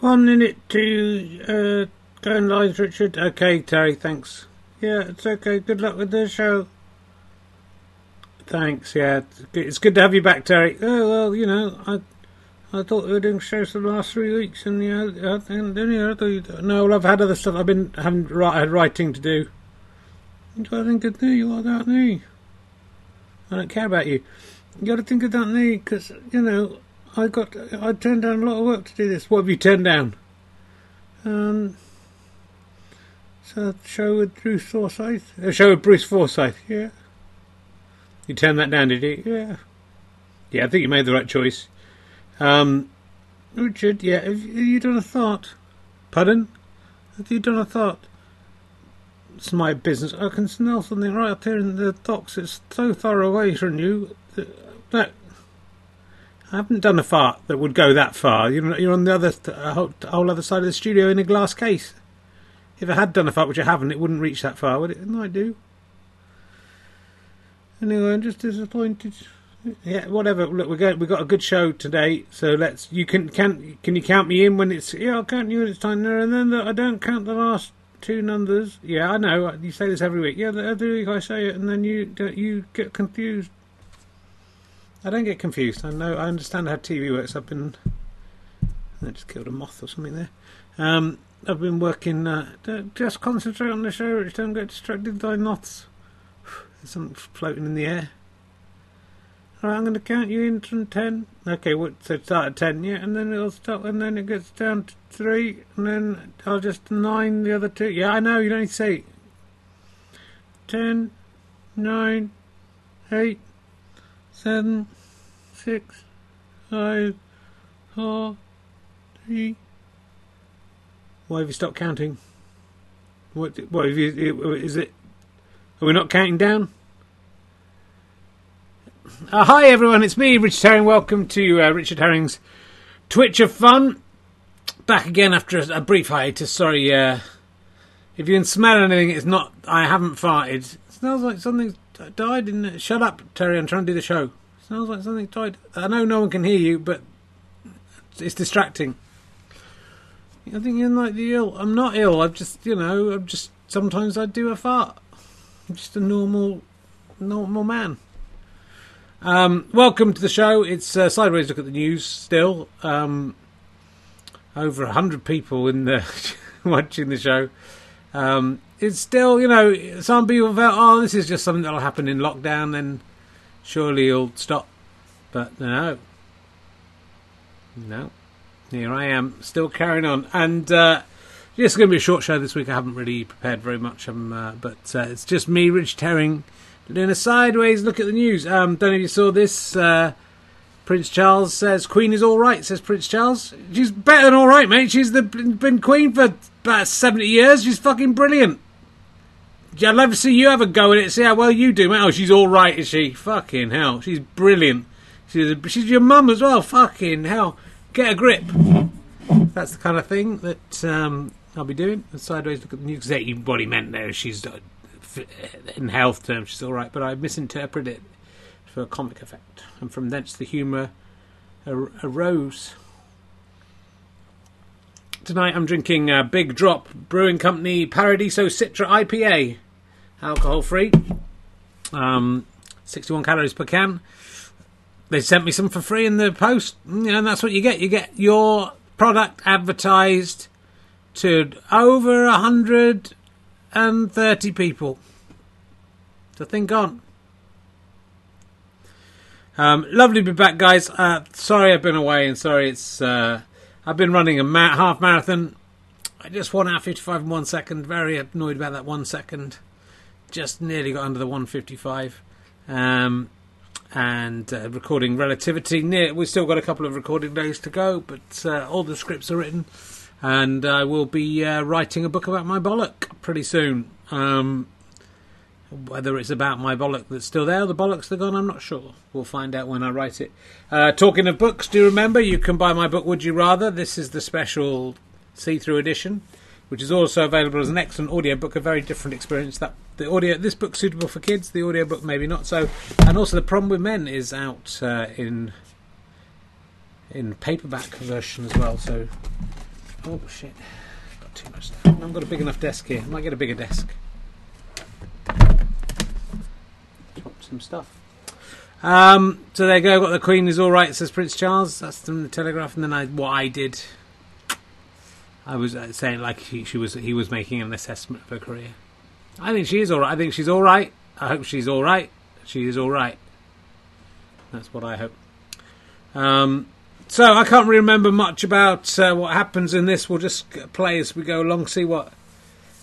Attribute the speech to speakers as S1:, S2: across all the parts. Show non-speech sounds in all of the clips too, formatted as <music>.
S1: One minute to uh, go in lines, Richard. Okay, Terry, thanks. Yeah, it's okay. Good luck with the show. Thanks, yeah. It's good to have you back, Terry. Oh, well, you know, I I thought we were doing shows for the last three weeks, and yeah, and then I no, well, I've had other stuff. I've been having had writing to do. Got to think of. You about me. I don't care about you. You got to think of that me because you know I got I turned down a lot of work to do this. What have you turned down? Um, so a show with Bruce Forsyth. A show with Bruce Forsyth. Yeah. You turned that down, did you? Yeah. Yeah, I think you made the right choice. Um, Richard, yeah, have, have you done a thought? Pardon? Have you done a thought? It's my business. I can smell something right up here in the docks. It's so far away from you. That, I haven't done a fart that would go that far. You're, you're on the other whole, whole other side of the studio in a glass case. If I had done a fart, which I haven't, it wouldn't reach that far, would it? Might do. Anyway, I'm just disappointed. Yeah, whatever. Look, we got we've got a good show today, so let's. You can can can you count me in when it's? Yeah, I'll count you when it's time there, and then the, I don't count the last two numbers. Yeah, I know. You say this every week. Yeah, every week I say it, and then you you get confused. I don't get confused. I know. I understand how TV works. I've been. I just killed a moth or something there. Um, I've been working. Uh, just concentrate on the show. Which don't get distracted by moths. <sighs> There's something floating in the air. Right, I'm going to count you in from ten. Okay, what? So start at ten, yeah, and then it'll stop, and then it gets down to three, and then I'll just nine the other two. Yeah, I know. You don't need to say ten, nine, eight, seven, six, five, four, three. Why have you stopped counting? What? What have you? Is it? Are we not counting down? Uh, hi everyone, it's me, Richard Herring. Welcome to uh, Richard Herring's Twitch of Fun. Back again after a, a brief hiatus. Sorry, uh, if you can smell anything, it's not. I haven't farted. It smells like something died in. The, shut up, Terry. I'm trying to do the show. Smells like something died. I know no one can hear you, but it's distracting. I think you're like the ill. I'm not ill. I've just, you know, I'm just. Sometimes I do a fart. I'm just a normal, normal man. Um, welcome to the show. It's uh, Sideways Look at the News still. Um, over 100 people in the <laughs> watching the show. Um, it's still, you know, some people felt, oh, this is just something that'll happen in lockdown, then surely it'll stop. But no. No. Here I am, still carrying on. And uh, it's going to be a short show this week. I haven't really prepared very much, uh, but uh, it's just me, Rich Herring Doing a sideways look at the news. Um, don't know if you saw this. Uh, Prince Charles says Queen is all right. Says Prince Charles. She's better than all right, mate. She's the, been Queen for about seventy years. She's fucking brilliant. I'd love to see you have a go at it. See how well you do. Oh, she's all right, is she? Fucking hell, she's brilliant. She's a, she's your mum as well. Fucking hell, get a grip. That's the kind of thing that um, I'll be doing. A sideways look at the news. What he meant there. She's in health terms, she's all right, but I misinterpreted it for a comic effect, and from thence the humour ar- arose. Tonight I'm drinking a Big Drop Brewing Company Paradiso Citra IPA, alcohol free, um, 61 calories per can. They sent me some for free in the post, and that's what you get. You get your product advertised to over a hundred and 30 people. The thing gone. Um, lovely to be back, guys. Uh, sorry I've been away, and sorry it's. Uh, I've been running a ma- half marathon. I just won out 55 in one second. Very annoyed about that one second. Just nearly got under the 155. Um, and uh, recording relativity. Near, we've still got a couple of recording days to go, but uh, all the scripts are written and I will be uh, writing a book about my bollock pretty soon. Um, whether it's about my bollock that's still there, or the bollocks that are gone, I'm not sure. We'll find out when I write it. Uh, talking of books, do you remember you can buy my book? Would you rather? This is the special see-through edition, which is also available as an excellent audiobook. A very different experience. That the audio, this book's suitable for kids. The audiobook maybe not so. And also, the problem with men is out uh, in in paperback version as well. So Oh shit! Got too much. Stuff. I haven't got a big enough desk here. I might get a bigger desk. Drop some stuff. Um, so there you go. Got the Queen is all right. Says Prince Charles. That's from the Telegraph. And then I, what I did, I was uh, saying like he, she was, he was making an assessment of her career. I think she is all right. I think she's all right. I hope she's all right. She is all right. That's what I hope. Um, so I can't really remember much about uh, what happens in this. We'll just play as we go along, see what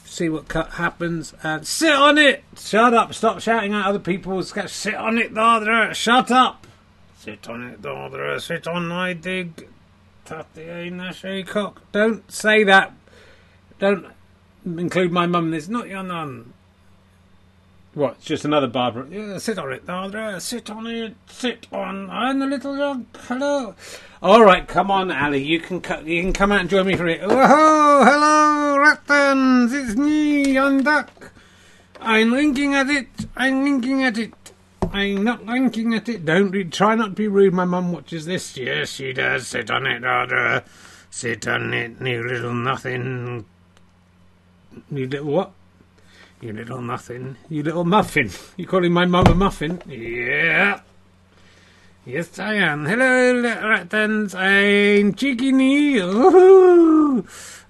S1: see what happens, and sit on it. Shut up! Stop shouting at other people. Sit on it, Dardra. Shut up! Sit on it, Dardra. Sit on my dig. Don't say that. Don't include my mum. Um, it's not your nun. What? Just another Barbara. Yeah, sit on it, Dardra. Sit on it. Sit on. I'm the little dog. Hello. All right, come on, Ali. You can cu- you can come out and join me for it. Oh, hello, Rattans. It's me, on Duck. I'm winking at it. I'm winking at it. I'm not winking at it. Don't be, try not to be rude. My mum watches this. Yes, she does. Sit on it, Dardra. Sit on it, you little nothing. You little what? You little nothing. You little muffin. You calling my mum a muffin? Yeah. Yes, I am. Hello, Rattans. I'm Cheeky <laughs>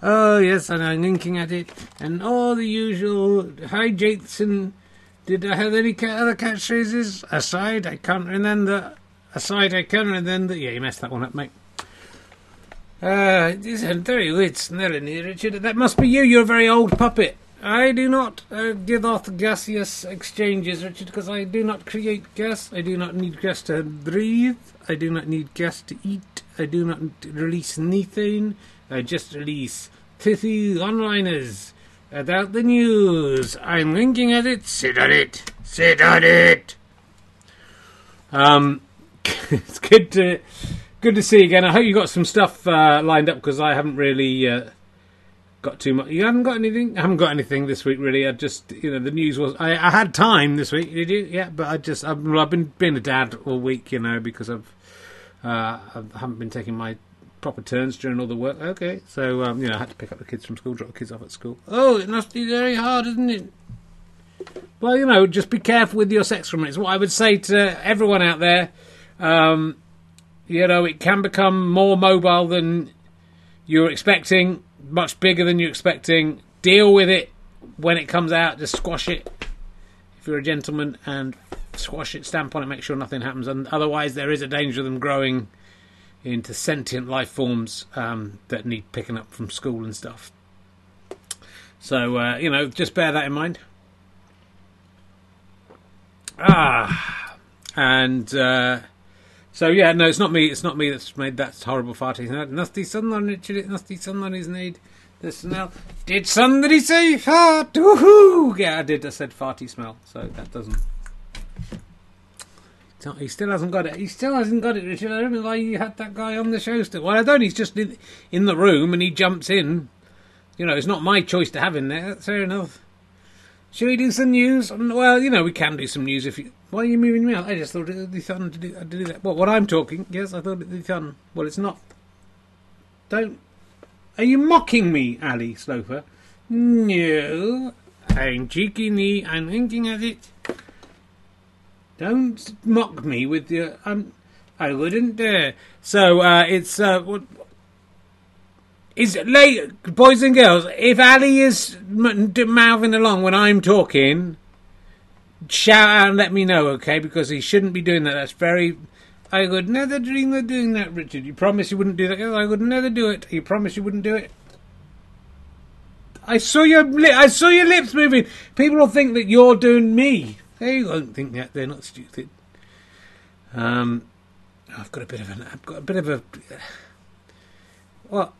S1: Oh, yes, and I'm winking at it. And all the usual. Hi, Jason. Did I have any other catchphrases? Aside, I can't remember. Aside, I can't remember. Yeah, you messed that one up, mate. Uh, this is very weird, Melanie, Richard. That must be you. You're a very old puppet. I do not uh, give off gaseous exchanges, Richard, because I do not create gas. I do not need gas to breathe. I do not need gas to eat. I do not release methane. I just release pithy onliners about the news. I'm winking at it. Sit on it. Sit on it. Um, <laughs> it's good to good to see you again. I hope you got some stuff uh, lined up because I haven't really. Uh, got too much. You haven't got anything. I haven't got anything this week really. I just you know the news was. I, I had time this week. Did you? Yeah, but I just I've, I've been being a dad all week. You know because I've uh, I haven't been taking my proper turns during all the work. Okay, so um, you know I had to pick up the kids from school, drop the kids off at school. Oh, it must be very hard, isn't it? Well, you know, just be careful with your sex from it. It's what I would say to everyone out there. Um, you know, it can become more mobile than you're expecting much bigger than you're expecting. Deal with it when it comes out. Just squash it if you're a gentleman and squash it, stamp on it, make sure nothing happens. And otherwise, there is a danger of them growing into sentient life forms um, that need picking up from school and stuff. So uh, you know, just bear that in mind. Ah, and. Uh, so yeah, no, it's not me. It's not me that's made that horrible farting. Nasty someone, Richard. Nasty someone is made the smell. Did somebody say fart? Woohoo! Yeah, I did. I said farty smell. So that doesn't. He still hasn't got it. He still hasn't got it, Richard. I don't know why you had that guy on the show still. Well, I don't. He's just in, in the room and he jumps in. You know, it's not my choice to have him there. That's fair enough. Should we do some news? Well, you know, we can do some news if you. Why are you moving me out? I just thought it would be fun to do, to do that. Well, what I'm talking? Yes, I thought it would be fun. Well, it's not. Don't. Are you mocking me, Ali Sloper? No. I'm cheeky me. I'm thinking of it. Don't mock me with your. Um, I wouldn't dare. So, uh, it's. Uh, what, is late, boys and girls. If Ali is mouthing along when I'm talking, shout out and let me know, okay? Because he shouldn't be doing that. That's very. I would never dream of doing that, Richard. You promise you wouldn't do that. I would never do it. You promise you wouldn't do it. I saw your li- I saw your lips moving. People will think that you're doing me. They won't think that. They're not stupid. Um, I've got a bit of an. I've got a bit of a. What?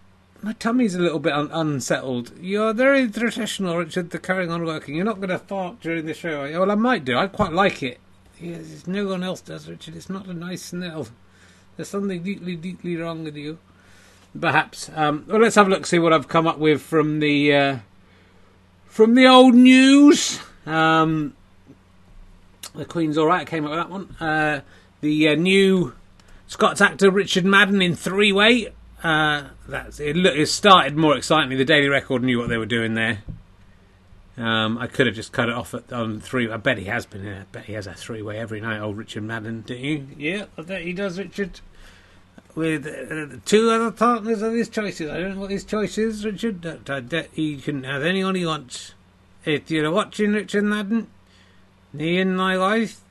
S1: My tummy's a little bit un- unsettled. You're very traditional, Richard, the carrying on working. You're not going to fart during the show? Well, I might do. I quite like it. Yes, no one else does, Richard. It's not a nice smell. There's something deeply, deeply wrong with you. Perhaps. Um, well, let's have a look, see what I've come up with from the uh, from the old news. Um, the Queen's all right. Came up with that one. Uh, the uh, new Scots actor Richard Madden in Three Way uh, that's it. Look, it started more excitingly. The Daily Record knew what they were doing there. Um, I could have just cut it off at, on three. I bet he has been. I bet he has a three-way every night. Old Richard Madden, do you? Yeah, I bet he does, Richard. With uh, two other partners of his choices. I don't know what his choice is, Richard. I, bet he can have anyone he wants. If you're watching Richard Madden, me and my wife,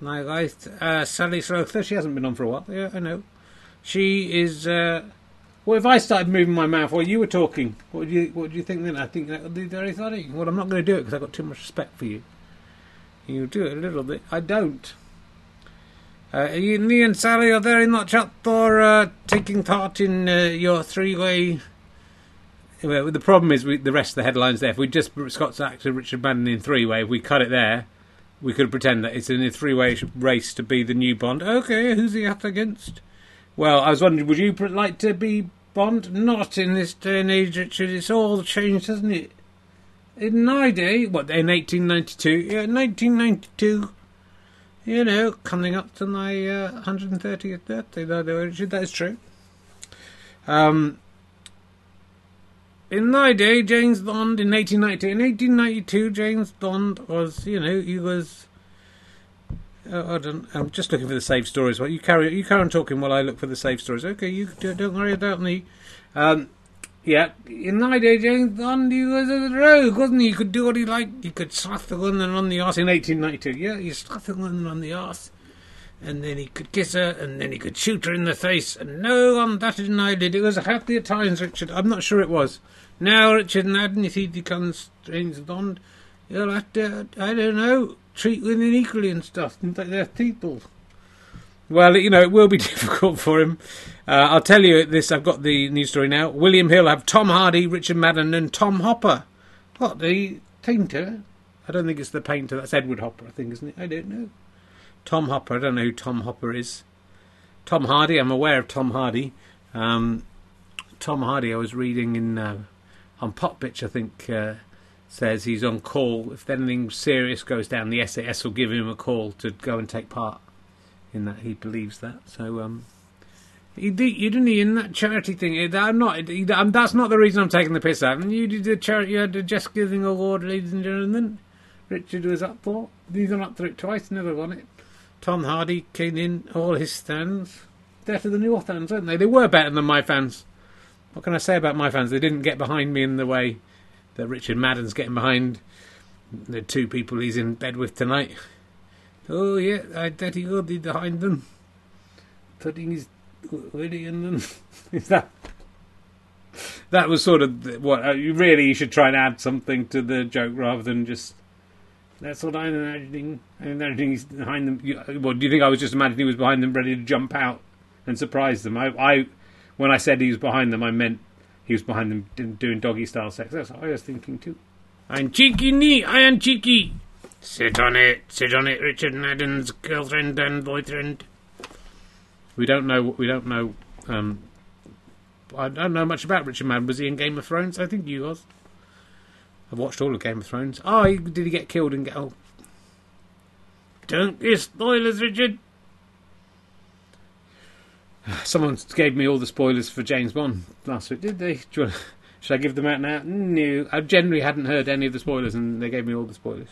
S1: my wife, uh, Sally Slother, she hasn't been on for a while. Yeah, I know. She is. Uh, well, if I started moving my mouth while you were talking, what do you what do you think then? I think that would be very funny. Well, I'm not going to do it because I've got too much respect for you. You do it a little bit. I don't. Uh, me and Sally are very much up for uh, taking part in uh, your three-way. Well, the problem is we, the rest of the headlines there. If we just Scots actor Richard Madden in three-way, if we cut it there, we could pretend that it's in a three-way race to be the new Bond. Okay, who's he up against? Well, I was wondering, would you like to be Bond? Not in this day and age, Richard. It's all changed, hasn't it? In my day, what, in 1892? Yeah, 1992. You know, coming up to my uh, 130th birthday, though, Richard, that is true. Um, in my day, James Bond in 1892. In 1892, James Bond was, you know, he was uh, I don't. I'm just looking for the save stories. Well, you carry you carry on talking while I look for the save stories. Okay, you don't worry about me. Um, yeah, in my day, James Bond he was a rogue, wasn't he? He could do what he liked. He could slap the woman on the arse in 1892. Yeah, he slapped the woman on the arse, and then he could kiss her, and then he could shoot her in the face, and no one batted an eyelid. It was a happier times, Richard. I'm not sure it was. Now, Richard Madden, if he becomes James Bond, you'll have to, I don't know, treat women equally and stuff, and they're people. Well, you know, it will be <laughs> difficult for him. Uh, I'll tell you this. I've got the news story now. William Hill have Tom Hardy, Richard Madden, and Tom Hopper. What the painter? I don't think it's the painter. That's Edward Hopper, I think, isn't it? I don't know. Tom Hopper. I don't know who Tom Hopper is. Tom Hardy. I'm aware of Tom Hardy. Um, Tom Hardy. I was reading in uh, on Popbitch. I think uh, says he's on call. If anything serious goes down, the SAS will give him a call to go and take part in that. He believes that. So, um, you, did, you didn't in that charity thing. I'm not. I'm, that's not the reason I'm taking the piss out. And you did the charity. You had the Just Giving Award, ladies and gentlemen. Richard was up for. He's gone up for it twice. Never won it. Tom Hardy came in all his stands. Better than your fans, weren't they? They were better than my fans. What can I say about my fans? They didn't get behind me in the way that Richard Madden's getting behind the two people he's in bed with tonight. Oh yeah, I bet he will be behind them, putting his willy in them. <laughs> Is that? That was sort of what uh, really you should try and add something to the joke rather than just. That's what I'm imagining. I'm imagining he's behind them. You, well, do you think I was just imagining he was behind them, ready to jump out and surprise them? I, I when I said he was behind them, I meant he was behind them doing doggy style sex. That's what I was thinking too. I'm cheeky knee, I am cheeky. Sit on it, sit on it, Richard Madden's girlfriend and boyfriend. We don't know. We don't know. Um, I don't know much about Richard Madden. Was he in Game of Thrones? I think he was. I've watched all of Game of Thrones. Oh, he, did he get killed and get? Oh, don't give spoilers, Richard. <sighs> Someone gave me all the spoilers for James Bond last week, did they? <laughs> Should I give them out now? No. I generally hadn't heard any of the spoilers, and they gave me all the spoilers.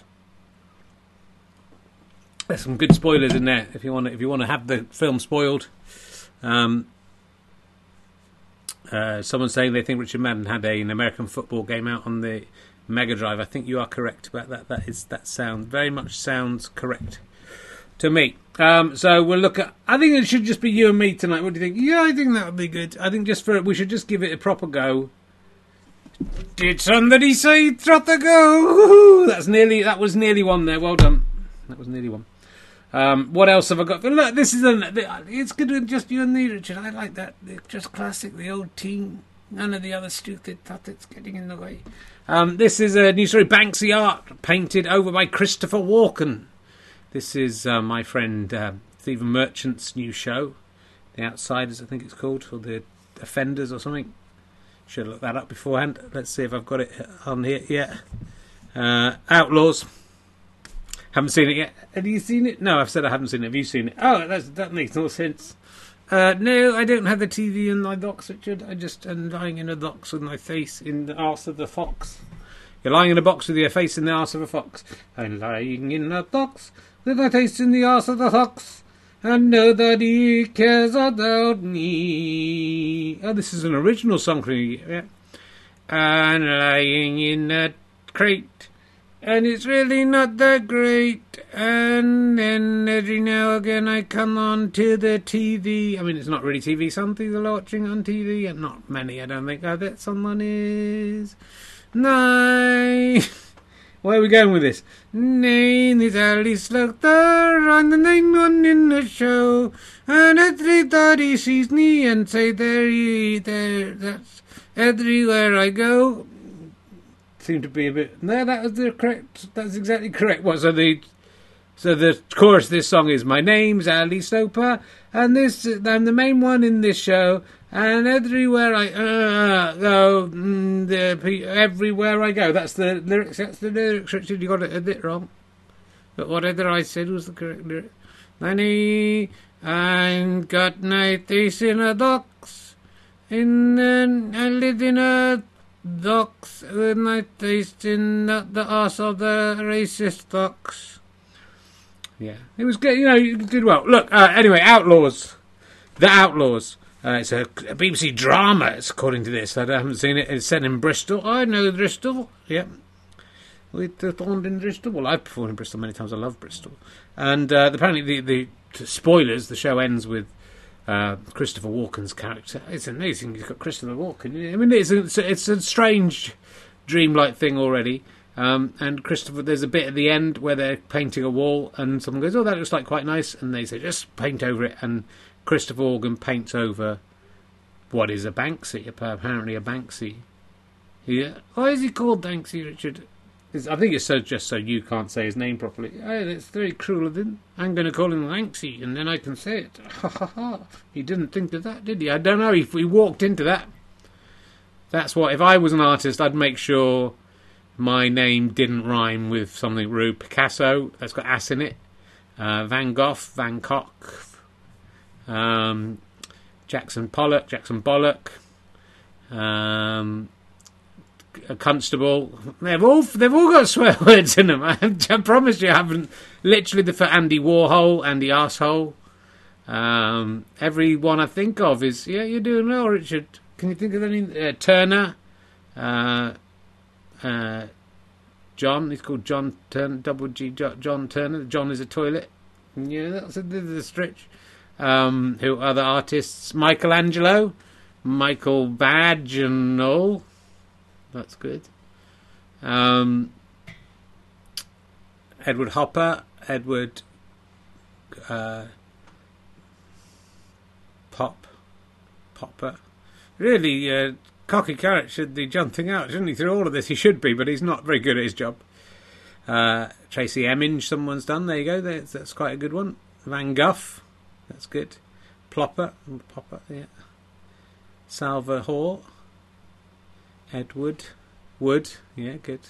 S1: There's some good spoilers in there if you want to, if you want to have the film spoiled. Um, uh, someone's saying they think Richard Madden had a, an American football game out on the Mega Drive. I think you are correct about that. That is that sound very much sounds correct to me. Um, so we'll look at. I think it should just be you and me tonight. What do you think? Yeah, I think that would be good. I think just for we should just give it a proper go. Did somebody say Trotter go? That's nearly. That was nearly one there. Well done. That was nearly one. Um, what else have I got? Look, this is an. It's good with just you and me, Richard. I like that. It's just classic. The old team. None of the other stupid tuttets getting in the way. Um, this is a new story. Banksy art painted over by Christopher Walken. This is uh, my friend uh, Stephen Merchant's new show, The Outsiders, I think it's called, or The Offenders or something. Should looked that up beforehand. Let's see if I've got it on here yet. Uh, Outlaws. Haven't seen it yet. Have you seen it? No, I've said I haven't seen it. Have you seen it? Oh, that makes no sense. Uh, no, I don't have the TV in my box, Richard. I just am lying in a box with my face in the arse of the fox. You're lying in a box with your face in the arse of a fox. I'm lying in a box with my face in the arse of the fox. And nobody cares about me. Oh, this is an original song from you. Yeah. And lying in a crate and it's really not that great. And then every now and again I come on to the TV. I mean, it's not really TV. Some people are watching on TV, and not many, I don't think. I bet someone is. Nine. <laughs> Where are we going with this? Name is Alice Slaughter. I'm the main one in the show. And everybody sees me and say, there there, that's everywhere I go seemed to be a bit. No, that was the correct. That's exactly correct. What? So the so the chorus of this song is "My name's Ali Sloper, and this I'm the main one in this show, and everywhere I uh, go, mm, the, everywhere I go." That's the lyrics. That's the lyrics. Richard, you got it a bit wrong. But whatever I said was the correct lyric. Nanny, I got my face in a box, and then I lived in a Docs with my taste in the, the arse of the racist docs. Yeah, it was good. You know, you did well. Look, uh, anyway, Outlaws, The Outlaws. Uh, it's a, a, BBC drama, it's according to this. I haven't seen it. It's set in Bristol. I know Bristol. Yep. We performed in Bristol. Well, I've performed in Bristol many times. I love Bristol. And uh, apparently, the, the spoilers, the show ends with uh, Christopher Walken's character. It's amazing. He's got Christopher Walken. I mean, it's a, it's a strange, dreamlike thing already. Um, and Christopher, there's a bit at the end where they're painting a wall, and someone goes, "Oh, that looks like quite nice," and they say, "Just paint over it." And Christopher Walken paints over what is a Banksy, apparently a Banksy. Yeah, why is he called Banksy, Richard? I think it's so just so you can't say his name properly. Oh, that's very cruel of him. I'm going to call him Banksy, and then I can say it. <laughs> Ha ha ha. He didn't think of that, did he? I don't know. If we walked into that, that's what. If I was an artist, I'd make sure my name didn't rhyme with something rude. Picasso, that's got ass in it. Uh, Van Gogh, Van Gogh. Um, Jackson Pollock, Jackson Bollock. Um, a constable. They've all they've all got <laughs> swear words in them. I, <laughs> I promise you, I haven't. Literally, the for Andy Warhol, Andy asshole. Um, every one I think of is yeah, you're doing well, Richard. Can you think of any uh, Turner? Uh, uh, John. He's called John Turner. Double G. John Turner. John is a toilet. Yeah, that's a, a stretch. Um, who other artists? Michelangelo, Michael Vaginal. That's good. Um, Edward Hopper, Edward uh, Pop, Popper. Really, uh, cocky carrot should be jumping out, shouldn't he? Through all of this, he should be, but he's not very good at his job. Uh, Tracey Eminge, someone's done. There you go. That's, that's quite a good one. Van Gogh, that's good. Plopper, Popper, yeah. Salva Hall, Edward. Wood. Yeah, good.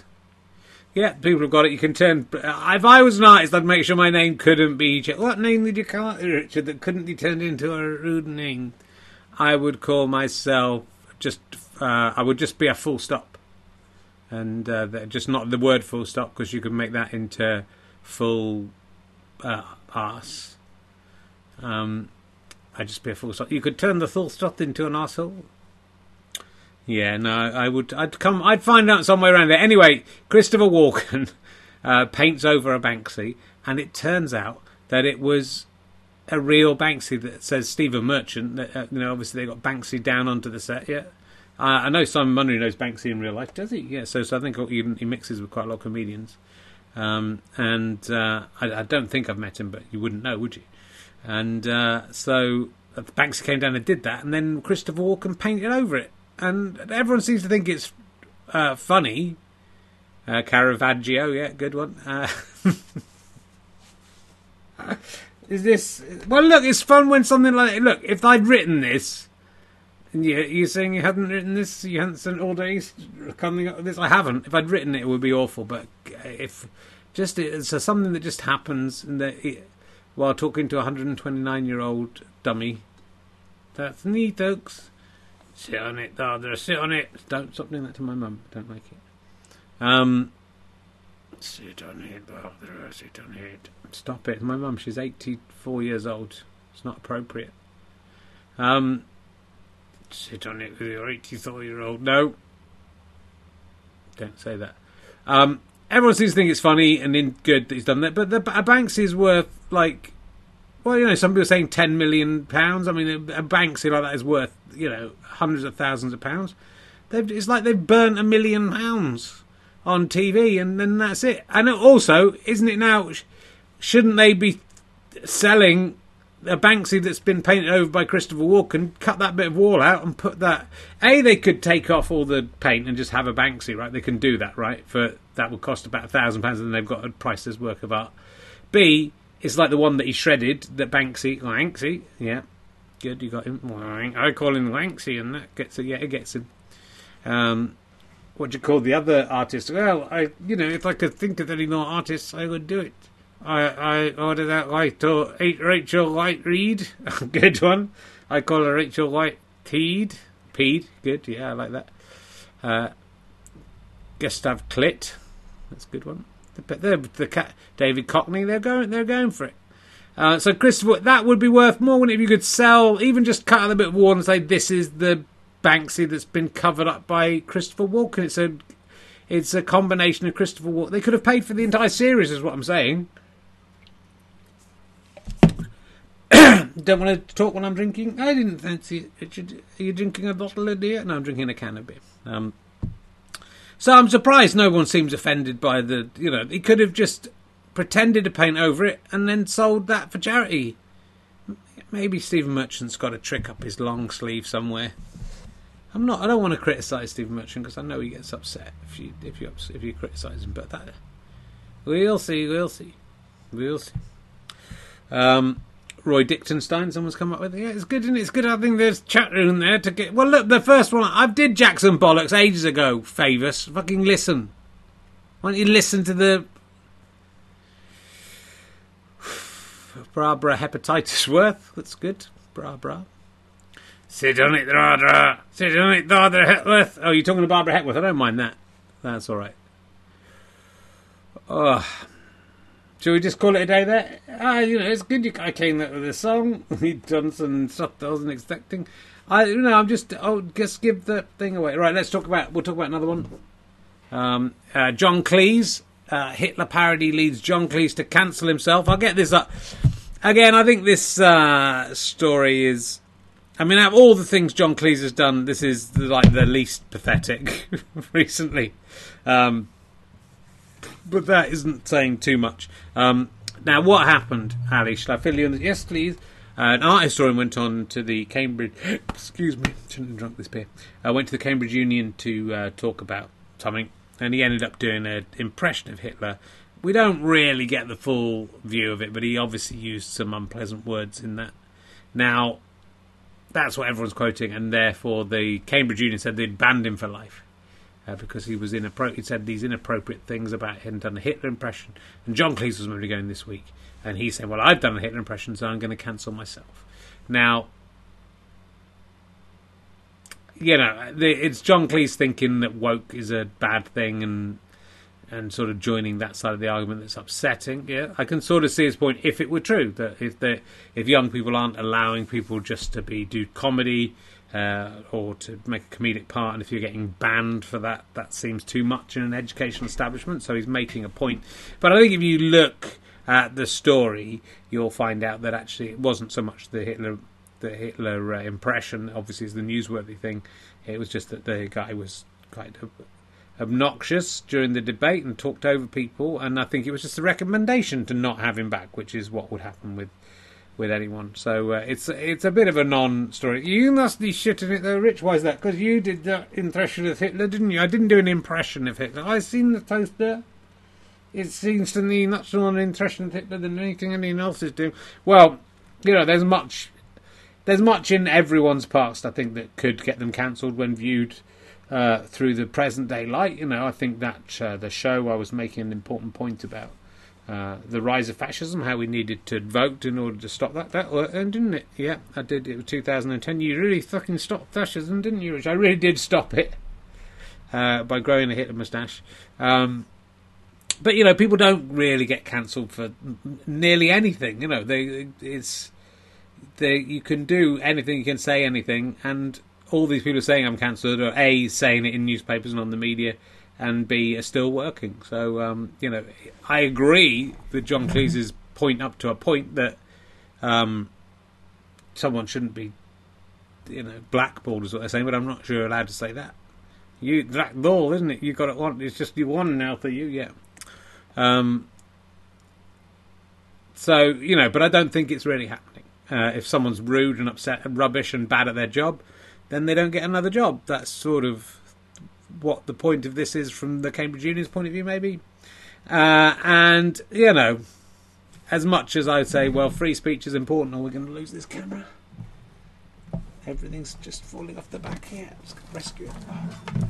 S1: Yeah, people have got it. You can turn. If I was an artist, I'd make sure my name couldn't be. What name did you call it, Richard? That couldn't be turned into a rude name. I would call myself just. Uh, I would just be a full stop, and uh, just not the word full stop because you could make that into full uh, arse. Um, I'd just be a stop. You could turn the full stop into an arsehole. Yeah, no, I would. I'd come. I'd find out some way around it. Anyway, Christopher Walken <laughs> uh, paints over a Banksy, and it turns out that it was a real Banksy that says Stephen Merchant. That, uh, you know, obviously they got Banksy down onto the set. Yeah, uh, I know Simon Munnery knows Banksy in real life, does he? Yeah, so, so I think he, he mixes with quite a lot of comedians. Um, and uh, I, I, don't think I've met him, but you wouldn't know, would you? And uh, so uh, Banksy came down and did that, and then Christopher Walken painted over it and everyone seems to think it's uh, funny. Uh, Caravaggio, yeah, good one. Uh, <laughs> is this? Well, look, it's fun when something like look. If I'd written this, and you, you're saying you hadn't written this, you hadn't spent all day coming up with this. I haven't. If I'd written it, it would be awful. But if just it's something that just happens, and that it, while talking to a 129 year old dummy That's neat, Oaks. Sit on it, Dada, sit on it. Don't stop doing that to my mum. Don't like it. Um, sit on it, Dada, sit on it. Stop it. My mum, she's 84 years old. It's not appropriate. Um, sit on it with your 84 year old. No. Don't say that. Um, everyone seems to think it's funny and in good that he's done that, but the, a Banksy's worth like, well, you know, some people are saying ten million pounds. I mean, a, a Banksy like that is worth you know hundreds of thousands of pounds. They've, it's like they've burnt a million pounds on TV, and then that's it. And also, isn't it now? Shouldn't they be selling a Banksy that's been painted over by Christopher Walken, cut that bit of wall out and put that. A, they could take off all the paint and just have a Banksy, right? They can do that, right? For that would cost about a thousand pounds, and they've got a priceless work of art. B, it's like the one that he shredded, that Banksy, Banksy, yeah, good, you got him. I call him Banksy, and that gets it. Yeah, it gets him. Um, what do you call the other artist? Well, I, you know, if I could think of any more artists, I would do it. I, I ordered that light to Rachel Whiteread. <laughs> good one. I call her Rachel White Teed. Peed. Good. Yeah, I like that. Uh, Gustav Klimt. That's a good one. The, the, the David Cockney. They're going. They're going for it. Uh, so, Christopher, that would be worth more, wouldn't it, if you could sell, even just cut out a bit of wall and say this is the Banksy that's been covered up by Christopher Walken. It's a, it's a combination of Christopher Walken. They could have paid for the entire series, is what I'm saying. <coughs> Don't want to talk when I'm drinking. I didn't fancy it. Are you drinking a bottle of beer? No, I'm drinking a can of beer. Um, so I'm surprised no one seems offended by the. You know, he could have just pretended to paint over it and then sold that for charity. Maybe Stephen Merchant's got a trick up his long sleeve somewhere. I'm not. I don't want to criticise Stephen Merchant because I know he gets upset if you if you if you criticise him. But that we'll see. We'll see. We'll see. Um, Roy Dickenstein, someone's come up with. It. Yeah, it's good, and it? It's good having this chat room there to get. Well, look, the first one I did Jackson bollocks ages ago. Favus, fucking listen. Why don't you listen to the Barbara Hepatitis Worth? That's good. Bra bra. Sit on it, Dra Sit on it, Dra Hepworth. Oh, you're talking to Barbara Hepworth. I don't mind that. That's all right. Oh, Shall we just call it a day there? Ah, you know, it's good. You, I came up with a song. Some stuff that I wasn't expecting. I, you know, I'm just. I'll just give the thing away. Right, let's talk about. We'll talk about another one. Um, uh, John Cleese. Uh, Hitler parody leads John Cleese to cancel himself. I'll get this up again. I think this uh, story is. I mean, out of all the things John Cleese has done, this is the, like the least pathetic <laughs> recently. Um, but that isn't saying too much. Um, now, what happened, Ali? Shall I fill you in? Yes, please. Uh, an art historian went on to the Cambridge. <gasps> excuse me, shouldn't have drunk this beer. Uh, went to the Cambridge Union to uh, talk about something, and he ended up doing an impression of Hitler. We don't really get the full view of it, but he obviously used some unpleasant words in that. Now, that's what everyone's quoting, and therefore the Cambridge Union said they'd banned him for life uh, because he was inappropriate. He said these inappropriate things about him, done a Hitler impression. And John Cleese was going to maybe going this week, and he said, "Well, I've done a Hitler impression, so I'm going to cancel myself." Now, you know, the, it's John Cleese thinking that woke is a bad thing, and and sort of joining that side of the argument that's upsetting. Yeah, I can sort of see his point if it were true that if the if young people aren't allowing people just to be do comedy uh, or to make a comedic part, and if you're getting banned for that, that seems too much in an educational establishment. So he's making a point. But I think if you look at the story, you'll find out that actually it wasn't so much the Hitler the Hitler uh, impression. Obviously, is the newsworthy thing. It was just that the guy was quite obnoxious during the debate and talked over people, and I think it was just a recommendation to not have him back, which is what would happen with with anyone. So uh, it's it's a bit of a non-story. You must be shitting it though, Rich. Why is that? Because you did that impression of Hitler, didn't you? I didn't do an impression of Hitler. I seen the toaster. It seems to me much more an impression of Hitler than anything anyone else is doing. Well, you know, there's much. There's much in everyone's past, I think, that could get them cancelled when viewed uh, through the present day light. You know, I think that uh, the show I was making an important point about uh, the rise of fascism, how we needed to vote in order to stop that. That worked, didn't it? Yeah, I did. It was 2010. You really fucking stopped fascism, didn't you, Rich? I really did stop it uh, by growing a Hitler moustache. Um, but you know, people don't really get cancelled for nearly anything. You know, they it's they you can do anything, you can say anything, and all these people are saying I'm cancelled are a saying it in newspapers and on the media, and b are still working. So um, you know, I agree with John Cleese's <laughs> point up to a point that um, someone shouldn't be you know blackballed is what they're saying, but I'm not sure you're allowed to say that. You that ball, isn't it? You got it one. It's just you one now for you, yeah. Um, so you know, but I don't think it's really happening. Uh, if someone's rude and upset and rubbish and bad at their job, then they don't get another job. That's sort of what the point of this is from the Cambridge Union's point of view, maybe. Uh, and you know, as much as I say, well, free speech is important, or we're going to lose this camera. Everything's just falling off the back here. Let's rescue it.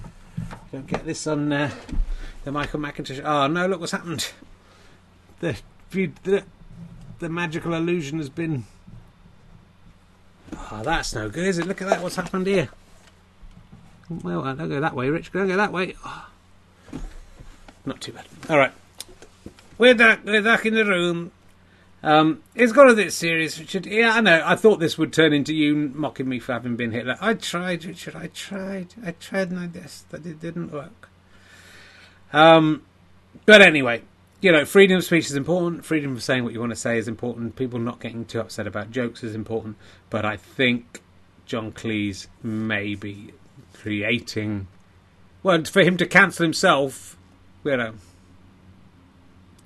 S1: Don't get this on uh, the Michael McIntosh. Oh no! Look what's happened. The the, the magical illusion has been. Oh, that's no good, is it? Look at that. What's happened here? Well, don't go that way, Rich. Don't go that way. Oh. Not too bad. All right. We're back. We're back in the room. Um, it's got a bit serious, Richard. Yeah, I know. I thought this would turn into you mocking me for having been Hitler. I tried, Richard. I tried. I tried my best, but it didn't work. Um, but anyway, you know, freedom of speech is important. Freedom of saying what you want to say is important. People not getting too upset about jokes is important. But I think John Cleese may be creating. Well, for him to cancel himself, you know,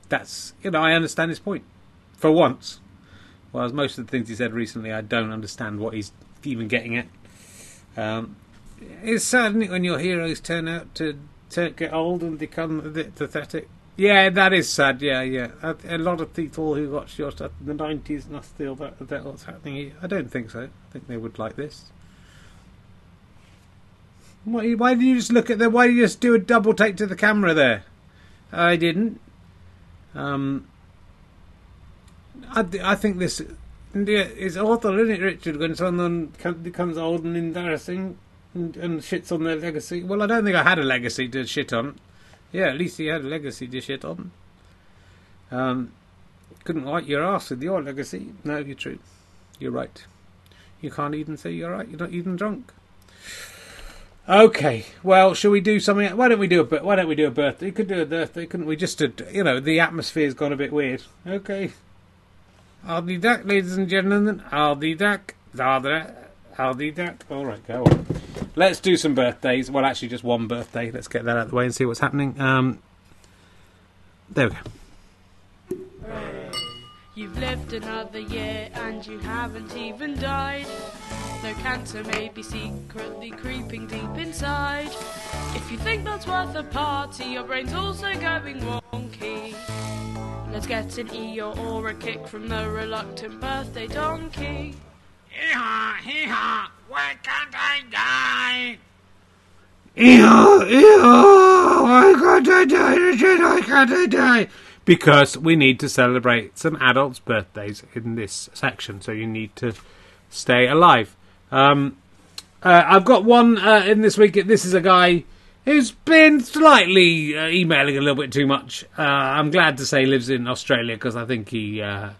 S1: that's you know, I understand his point for once. Whereas most of the things he said recently, I don't understand what he's even getting at. Um, it's sad, it, when your heroes turn out to, to get old and become a bit pathetic? Yeah, that is sad. Yeah, yeah. A, a lot of people who watched your stuff in the nineties must feel that that what's happening. Here. I don't think so. I think they would like this. Why, why did you just look at the? Why did you just do a double take to the camera there? I didn't. Um, I, I think this is awful, isn't it, Richard, when someone becomes old and embarrassing and, and shits on their legacy? Well, I don't think I had a legacy to shit on. Yeah, at least he had a legacy to shit on. Um, couldn't wipe your ass with your legacy. No, you're true. You're right. You can't even say you're right. You're not even drunk. Okay, well, shall we do something? Why don't we do a why don't we do a birthday? We could do a birthday, couldn't we? Just to, you know, the atmosphere's gone a bit weird. Okay, be back, ladies and gentlemen. Back. I'll be back. All right, go on. Let's do some birthdays. Well, actually, just one birthday. Let's get that out of the way and see what's happening. Um, there we go.
S2: You've lived another year and you haven't even died. Though cancer may be secretly creeping deep inside. If you think that's worth a party, your brain's also going wonky. Let's get an eeyore or a kick from the reluctant birthday donkey.
S3: Hee-haw, hee-haw, why can't I die?
S1: Eeyore, eeyore, why can't I die, why can't I die? Because we need to celebrate some adults' birthdays in this section, so you need to stay alive. Um, uh, I've got one uh, in this week. This is a guy who's been slightly uh, emailing a little bit too much. Uh, I'm glad to say lives in Australia because I think he uh,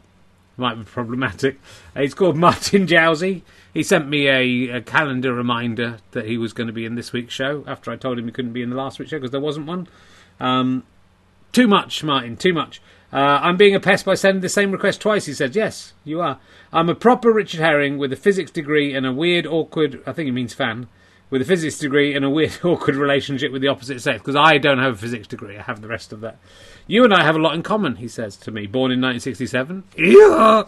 S1: might be problematic. Uh, he's called <laughs> Martin Jowsey. He sent me a, a, calendar reminder that he was going to be in this week's show after I told him he couldn't be in the last week's show because there wasn't one. Um, too much, Martin, too much. Uh, I'm being a pest by sending the same request twice, he said. Yes, you are. I'm a proper Richard Herring with a physics degree and a weird, awkward, I think he means fan, with a physics degree and a weird, <laughs> awkward relationship with the opposite sex, because I don't have a physics degree, I have the rest of that. You and I have a lot in common, he says to me. Born in 1967. Yeah.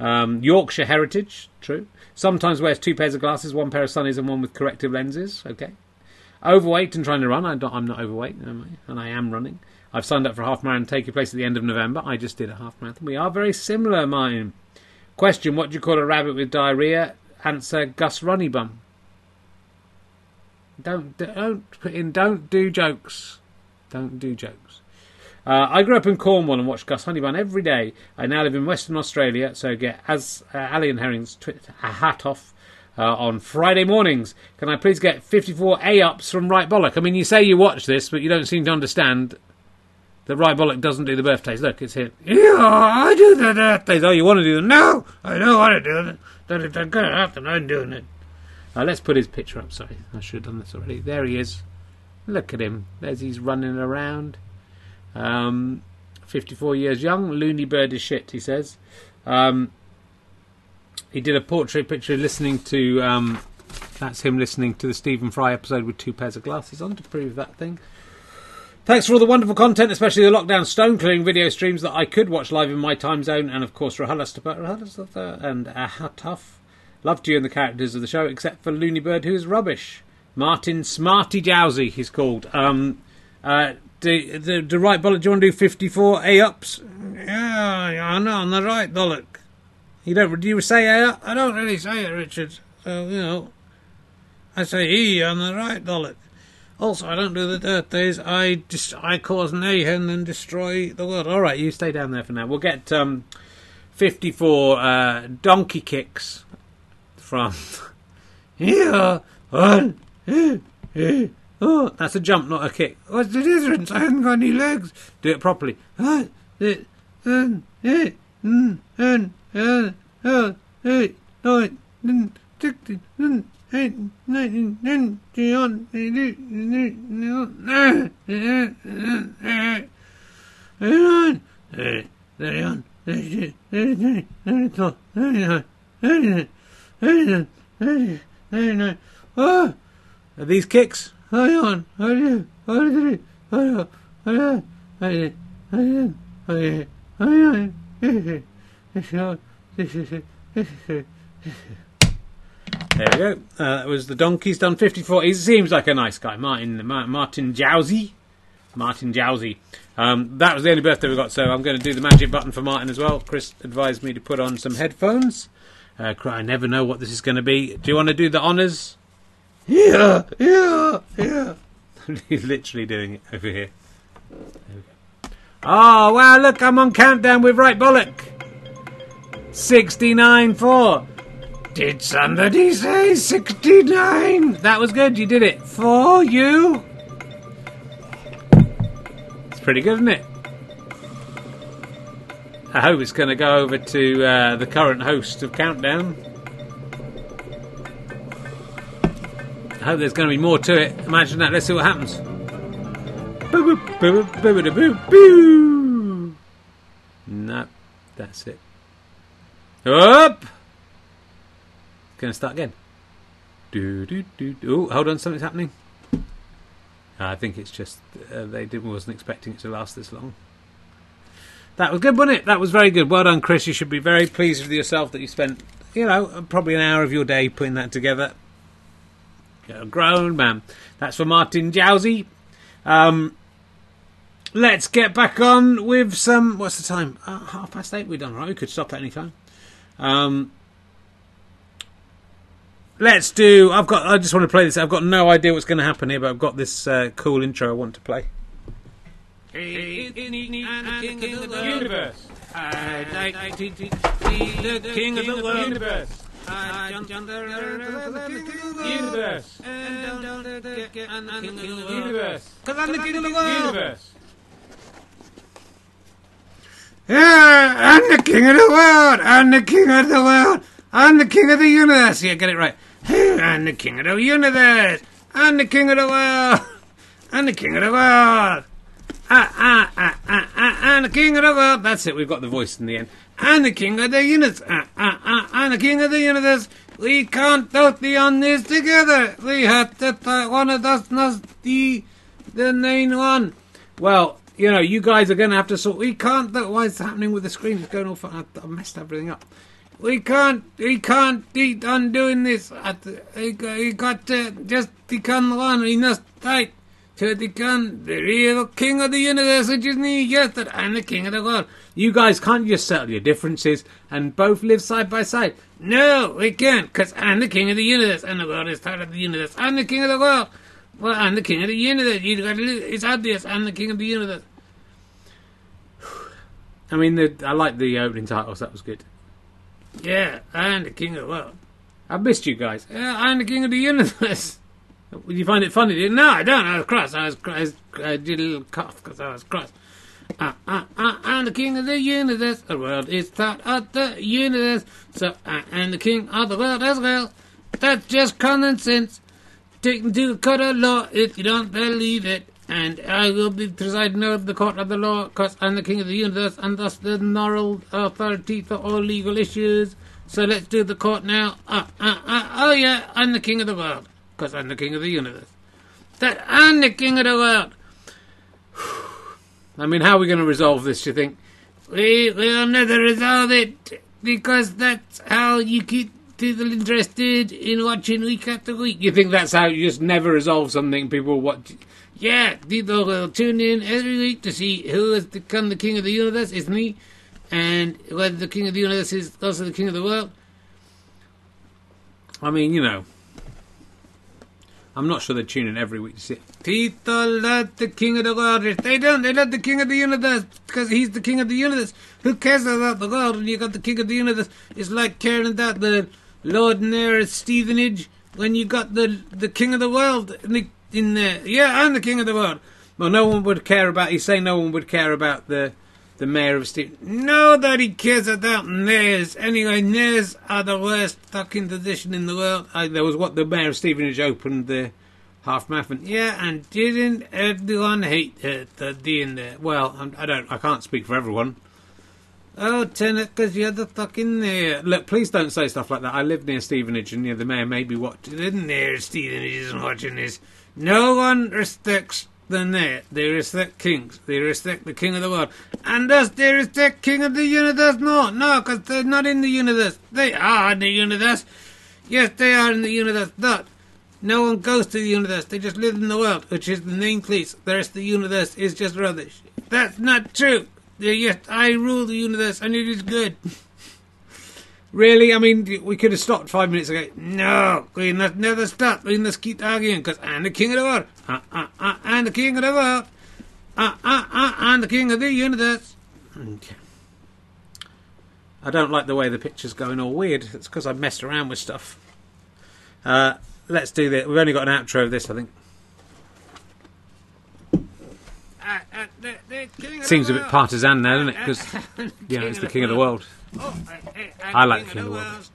S1: Um, Yorkshire heritage, true. Sometimes wears two pairs of glasses, one pair of sunnies and one with corrective lenses, okay. Overweight and trying to run. I am not overweight, I? and I am running. I've signed up for a half marathon taking place at the end of November. I just did a half marathon. We are very similar, mine. Question: What do you call a rabbit with diarrhea? Answer: Gus Runnybum. Don't don't put in. Don't do jokes. Don't do jokes. Uh, I grew up in Cornwall and watched Gus Honeybun every day. I now live in Western Australia, so get as uh, Ali and Herring's twi- a hat off uh, on Friday mornings. Can I please get 54 A ups from Right Bollock? I mean, you say you watch this, but you don't seem to understand that Right Bollock doesn't do the birthdays. Look, it's here. Yeah, I do the birthdays. Oh, you want to do them? No, I don't want to do them. Don't it's good enough, and I'm doing it. Let's put his picture up. Sorry, I should have done this already. There he is. Look at him. There's he's running around. Um, 54 years young. Loony bird is shit, he says. Um, he did a portrait picture listening to. Um, that's him listening to the Stephen Fry episode with two pairs of glasses on to prove that thing. Thanks for all the wonderful content, especially the lockdown stone clearing video streams that I could watch live in my time zone, and of course Rahalastapa and Ahatuf. Loved you and the characters of the show, except for Loony Bird, who is rubbish. Martin Smarty Jowsey, he's called. Um, uh, do, do, do right bollock, do you want to do 54 A ups? Yeah, yeah, I know, on the right bollock. You don't, do you say A up? I don't really say it, Richard. So, you know, I say E on the right bollock. Also, I don't do the dirt days. I just I cause mayhem and destroy the world. All right, you stay down there for now. We'll get um, 54 uh, donkey kicks from here. Eh, eh. Oh, that's a jump, not a kick. What's the difference? I haven't got any legs. Do it properly. Ah, eh, um, eh, mm, uh, uh, mm, mm, eh, eh, eh, eh, eh, eh. Oh, are these kicks? There we go. Uh, that was the donkeys done 54. He seems like a nice guy, Martin Martin Jowsey. Martin Jowsey. Um, that was the only birthday we got, so I'm going to do the magic button for Martin as well. Chris advised me to put on some headphones. Uh, I never know what this is going to be. Do you want to do the honours? Yeah, yeah, yeah. <laughs> He's literally doing it over here. There we go. Oh, wow, look, I'm on countdown with Right Bollock. 69 4. Did somebody say 69? That was good, you did it. For you? It's pretty good, isn't it? I hope it's going to go over to uh, the current host of Countdown. I hope there's going to be more to it. Imagine that. Let's see what happens. Boo, boo, boo, boo, boo, boo, boo. No, that's it. Up. Going to start again. Do do do. do. Oh, hold on, something's happening. I think it's just uh, they didn't wasn't expecting it to last this long. That was good, wasn't it? That was very good. Well done, Chris. You should be very pleased with yourself that you spent, you know, probably an hour of your day putting that together. You're a grown man. That's for Martin Jowsey. Um, let's get back on with some. What's the time? Uh, half past eight. We're done, right? We could stop at any time. Um, let's do. I've got. I just want to play this. I've got no idea what's going to happen here, but I've got this uh, cool intro I want to play.
S3: The Universe.
S1: I'd like to be the king of the.
S3: Universe.
S1: I jumped under
S3: Universe. Universe.
S1: Because I'm the king of the.
S3: Universe.
S1: Yeah, I'm the king of the world. I'm the king of the world. I'm the king of the universe. Yeah, get it right. I'm the king of the universe. I'm the king of the world. I'm the king of the world. Ah, ah, ah, ah, ah, I'm the king of the world. That's it. We've got the voice in the end. I'm the king of the universe. Ah, ah, ah, I'm the king of the universe. We can't totally on this together. We have to fight one of us must be the main one. Well, you know, you guys are going to have to sort. We can't. Why is happening with the screen? It's going off. I messed everything up. We can't. We can't keep on doing this. We got, to just become one. We must fight to become the real king of the universe, which is me. Yes, that I'm the king of the world. You guys can't just settle your differences and both live side by side. No, we can't, because I'm the king of the universe, and the world is part of the universe. I'm the king of the world. Well, I'm the king of the universe. You got. It's obvious. I'm the king of the universe. I mean, the, I like the opening titles. That was good. Yeah, I'm the king of the world. I missed you guys. Yeah, I'm the king of the universe. Did <laughs> you find it funny? Did you? No, I don't. I was cross. I was. I, was, I did a little cough because I was cross. Uh, uh, uh, I'm the king of the universe. The world is part of the universe, so I am the king of the world as well. That's just common sense. Taken to the court of law if you don't believe it. And I will be presiding over the court of the law because I'm the king of the universe and thus the moral authority for all legal issues. So let's do the court now. Uh, uh, uh, oh yeah, I'm the king of the world because I'm the king of the universe. That I'm the king of the world. <sighs> I mean, how are we going to resolve this, you think? We will never resolve it because that's how you keep people interested in watching week after week. You think that's how you just never resolve something? People watch. Yeah, people will tune in every week to see who has become the king of the universe, It's me. And whether the king of the universe is also the king of the world. I mean, you know, I'm not sure they tune in every week to see. People love the king of the world. If they don't, they love the king of the universe because he's the king of the universe. Who cares about the world when you got the king of the universe? It's like caring about the Lord Mayor of Stevenage when you got the the king of the world in, the, in there. Yeah, I'm the king of the world. Well, no one would care about. You say no one would care about the the mayor of Stevenage. Nobody cares about mayors. Anyway, mayors are the worst fucking position in the world. I, there was what the mayor of Stevenage opened the half marathon. Yeah, and didn't everyone hate uh, the D in there? Well, I'm, I don't. I can't speak for everyone. Oh, Tennant, because you're the fucking mayor. Look, please don't say stuff like that. I live near Stevenage, and yeah, the mayor may be watching. The mayor of Stevenage isn't watching this. No one respects the net. They respect kings. They respect the king of the world. And thus they respect king of the universe. No, no, because they're not in the universe. They are in the universe. Yes, they are in the universe. But no one goes to the universe. They just live in the world, which is the name place. The rest of the universe is just rubbish. That's not true. Yes, I rule the universe, and it is good. <laughs> Really? I mean, we could have stopped five minutes ago. No, we must never stop. We must keep arguing because I'm the king of the world. Uh, uh, I'm the king of the world. Uh, uh, uh, I'm the king of the universe. Okay. I don't like the way the picture's going all weird. It's because I've messed around with stuff. Uh, let's do this. We've only got an outro of this, I think. Seems a bit partisan now, doesn't it? Because <laughs> yeah, it's the king of the world.
S4: Oh,
S1: I like the king of the world.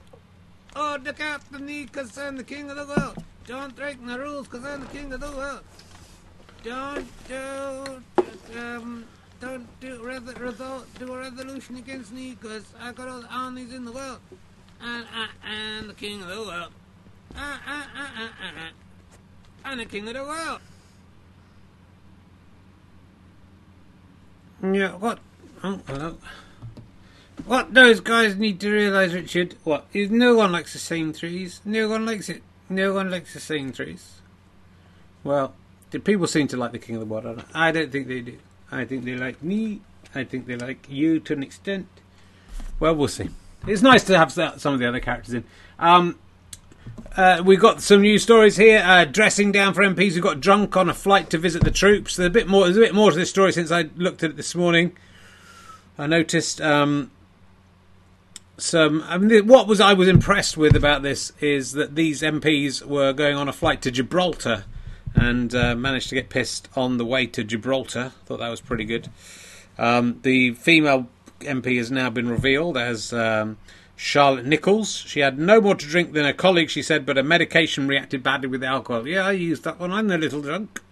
S4: Oh, look after me, because I'm the king of the world. Don't break my rules, because I'm the king of the world. Don't do, um, don't do, revo- revo- do a resolution against me, because I got all the armies in the world. And I am the king of the world. Uh, uh, uh, uh, uh, uh. I'm the king of the world.
S1: Yeah, what? Oh, hello. What those guys need to realise, Richard, what? Is no one likes the same trees. No one likes it. No one likes the same trees. Well, the people seem to like the King of the don't- I don't think they do. I think they like me. I think they like you to an extent. Well, we'll see. It's nice to have some of the other characters in. Um, uh, we've got some news stories here. Uh, dressing down for MPs who got drunk on a flight to visit the troops. There's a bit more. There's a bit more to this story since I looked at it this morning. I noticed um, some. I mean, what was I was impressed with about this is that these MPs were going on a flight to Gibraltar and uh, managed to get pissed on the way to Gibraltar. Thought that was pretty good. Um, the female MP has now been revealed as um, Charlotte Nichols. She had no more to drink than her colleague, she said, but her medication reacted badly with the alcohol. Yeah, I used that one. I'm a little drunk.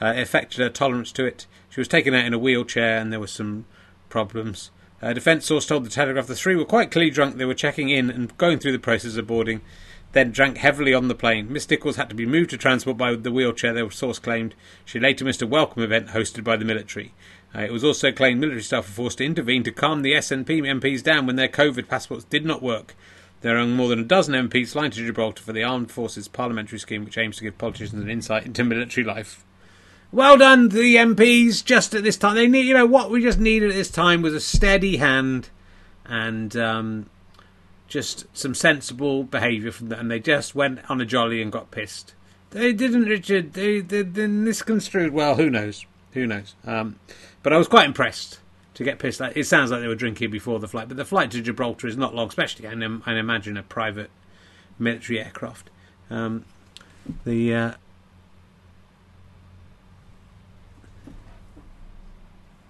S1: Uh, it affected her tolerance to it. She was taken out in a wheelchair, and there were some problems. A defence source told the Telegraph the three were quite clearly drunk. They were checking in and going through the process of boarding, then drank heavily on the plane. Miss Nichols had to be moved to transport by the wheelchair, the source claimed. She later missed a welcome event hosted by the military. Uh, it was also claimed military staff were forced to intervene to calm the SNP MPs down when their COVID passports did not work. There are more than a dozen MPs flying to Gibraltar for the Armed Forces Parliamentary Scheme, which aims to give politicians an insight into military life. Well done, the MPs. Just at this time, they need. You know what we just needed at this time was a steady hand, and um, just some sensible behaviour from them. And they just went on a jolly and got pissed. They didn't, Richard. They they, they misconstrued. Well, who knows? Who knows? Um, but I was quite impressed. to get pissed. It sounds like they were drinking before the flight, but the flight to Gibraltar is not long, especially I imagine a private military aircraft. Um, the uh,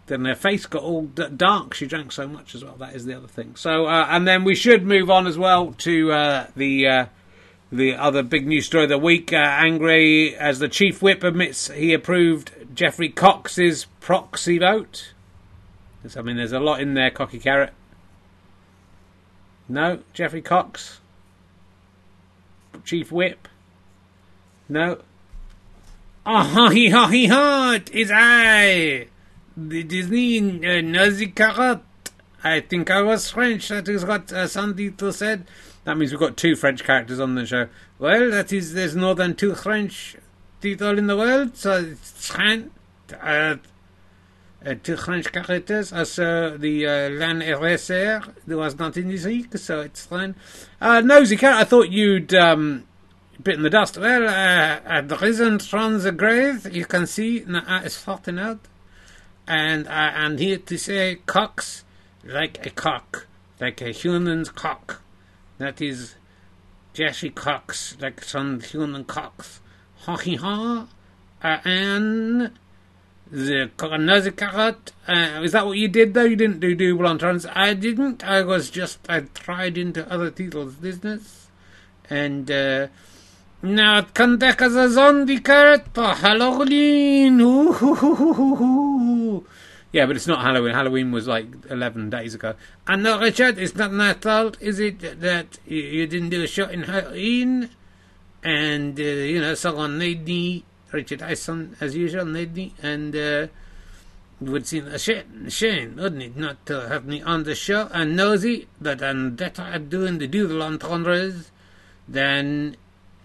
S1: then her face got all dark. She drank so much as well. That is the other thing. So, uh, and then we should move on as well to uh, the uh, the other big news story of the week. Uh, Angry as the chief whip admits he approved Geoffrey Cox's proxy vote. I mean, there's a lot in there, Cocky Carrot. No, Geoffrey Cox, chief whip. No. Ah, he ha he ha! It is I the Disney uh, Nazi Carrot. I think I was French. That is what uh, Sandito said. That means we've got two French characters on the show. Well, that is, there's more than two French people in the world, so it's. Uh, uh, two French characters as uh, the uh, Lan RSR. There was not in this so it's fine. Uh, Nosy Carrot, I thought you'd um, bitten the dust. Well, uh, I've risen from the grave. You can see, uh, it's farting out and I am here to say cocks like a cock, like a human's cock. That is Jesse Cox, like some human cocks. Ha he ha. Uh, and the another carrot. Uh, is that what you did though? You didn't do double entendres. I didn't. I was just I tried into other people's business, and uh, now kan dekka the zombie carrot på Halloween. Yeah, but it's not Halloween. Halloween was like 11 days ago. And no, Richard, it's not my fault, is it, that you didn't do a shot in Halloween? And, uh, you know, someone need me, Richard Ison, as usual, need me, and, uh, would seem a shame, shame, wouldn't it, not to have me on the show and nosy that I'm better at doing the doodle entendres than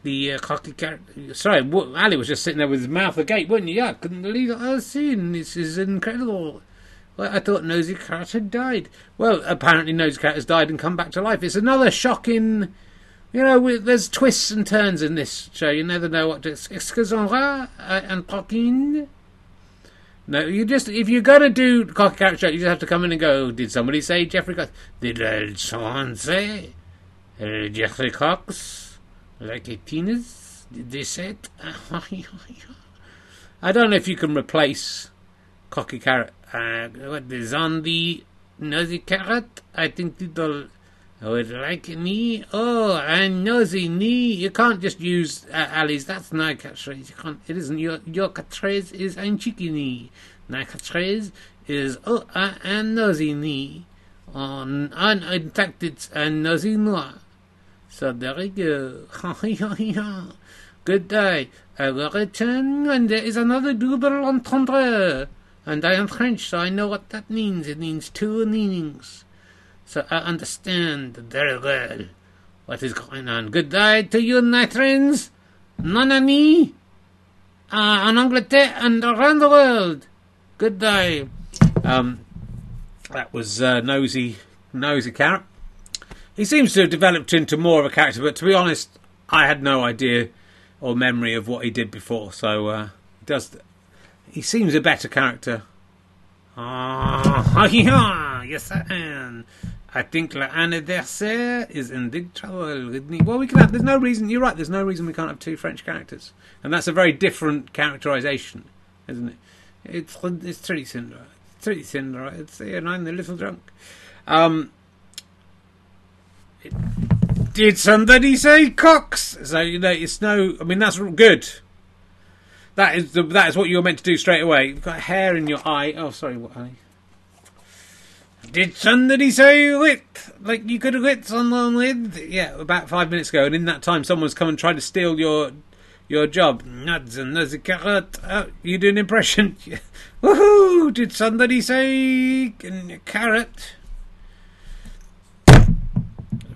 S1: the uh, cocky character. Sorry, Ali was just sitting there with his mouth agape, wasn't you? Yeah, I couldn't believe what I was seeing. This is incredible. Well, I thought Nosy Carrot had died. Well, apparently Nosy Carrot has died and come back to life. It's another shocking. You know, there's twists and turns in this show. You never know what to. Excusez-moi, uh, and talking. No, you just if you're gonna do cocky character, you just have to come in and go. Did somebody say Geoffrey Cox? Did uh, someone say uh, Geoffrey Cox? Like a penis? They say it? <laughs> I don't know if you can replace cocky carrot. Uh, what the nosy carrot? I think people would like me. Oh, and nosy knee. You can't just use uh, Ali's. That's my catchphrase. You can't. It isn't your your catchphrase. Is I'm cheeky knee. My catchphrase is oh uh, and nosy knee. On, on in fact it's a nosy noir. So there we go. Good day. I will return when there is another double entendre. And I am French, so I know what that means. It means two meanings. So I understand very well what is going on. Good day to you, my friends. Mon ami. Uh, en Angleterre and around the world. Good day. Um, that was uh, Nosy, Nosy Carrot. He seems to have developed into more of a character, but to be honest, I had no idea or memory of what he did before. So uh, he does. He seems a better character. Ah, <laughs> yeah, yes, I am. I think l'anniversaire is in big trouble. Well, we can have. There's no reason. You're right. There's no reason we can't have two French characters, and that's a very different characterization, isn't it? It's it's similar. It's pretty similar. It's and I'm a little drunk. Um, did somebody say Cox? So you know, it's no. I mean, that's good. That is the, that is what you're meant to do straight away. You've got hair in your eye. Oh, sorry, what? Eye? Did somebody say wit? Like you could have wit someone with? Yeah, about five minutes ago, and in that time, someone's come and tried to steal your your job. Nuts and there's a carrot. Oh, you do an impression. <laughs> Woohoo! Did somebody say carrot?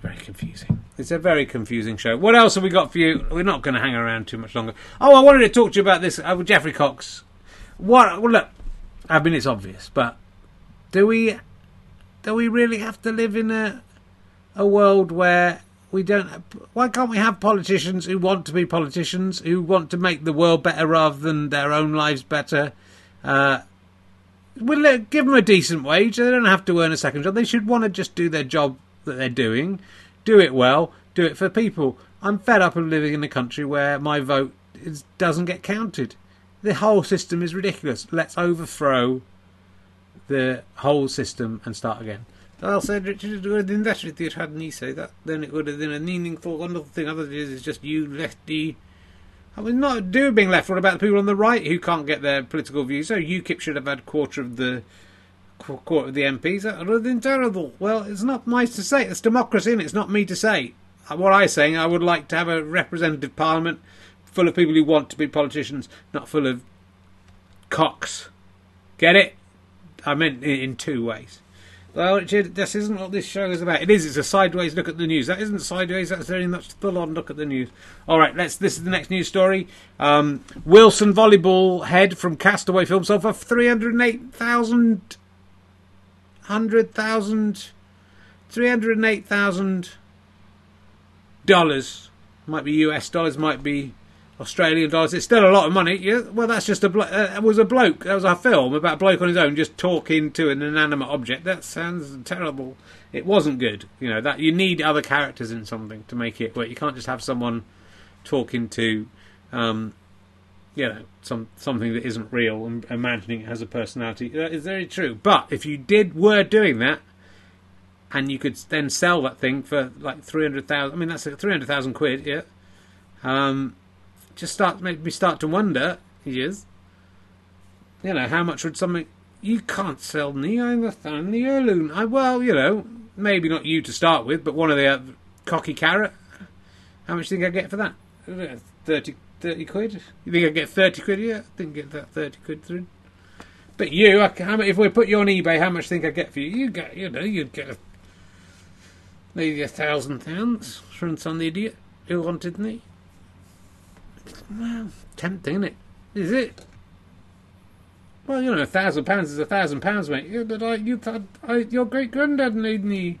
S1: Very confusing. It's a very confusing show. What else have we got for you? We're not going to hang around too much longer. Oh, I wanted to talk to you about this. Uh, Geoffrey Cox. What? Well, look. I mean, it's obvious, but do we? Do we really have to live in a a world where we don't? Why can't we have politicians who want to be politicians, who want to make the world better rather than their own lives better? Uh, Well, give them a decent wage. They don't have to earn a second job. They should want to just do their job that they're doing, do it well, do it for people. I'm fed up of living in a country where my vote is, doesn't get counted. The whole system is ridiculous. Let's overthrow the whole system and start again.
S4: Said, Richard. Had me say that, then it would have been a meaningful, wonderful thing. Otherwise, it's just you lefty.
S1: I mean, not do being left. What about the people on the right who can't get their political views? So UKIP should have had quarter of the quarter of the MPs. Have been terrible. Well, it's not nice to say. It's democracy, and it's not me to say. Uh, What I'm saying, I would like to have a representative parliament full of people who want to be politicians, not full of cocks. Get it? I meant in two ways. Well, Richard, this isn't what this show is about. It is. It's a sideways look at the news. That isn't sideways. That's very much full-on look at the news. All right, let's. This is the next news story. Um, Wilson volleyball head from Castaway film sold for three hundred eight thousand, hundred thousand, three hundred eight thousand dollars. Might be US dollars. Might be Australian dollars. It's still a lot of money. Yeah. Well, that's just a. Blo- uh, was a bloke. That was a film about a bloke on his own just talking to an inanimate object. That sounds terrible. It wasn't good. You know that you need other characters in something to make it work. You can't just have someone talking to, um, you know, some something that isn't real and imagining it has a personality. That is very true. But if you did were doing that, and you could then sell that thing for like three hundred thousand. I mean, that's like three hundred thousand quid. Yeah. Um, just start make me start to wonder. Yes. You know how much would something? You can't sell. I'm the thumb, the heirloom. I well, you know, maybe not you to start with, but one of the uh, cocky carrot. How much do you think I get for that? Uh, 30, 30 quid. You think I get thirty quid? Yeah, I get that thirty quid through. But you, I, how much, if we put you on eBay, how much think I get for you? You get, you know, you'd get a, maybe a thousand pounds from some idiot who wanted me. Well, tempting, isn't it? Is it? Well, you know, a thousand pounds is a thousand pounds, mate. But I, you, I, your great granddad made me,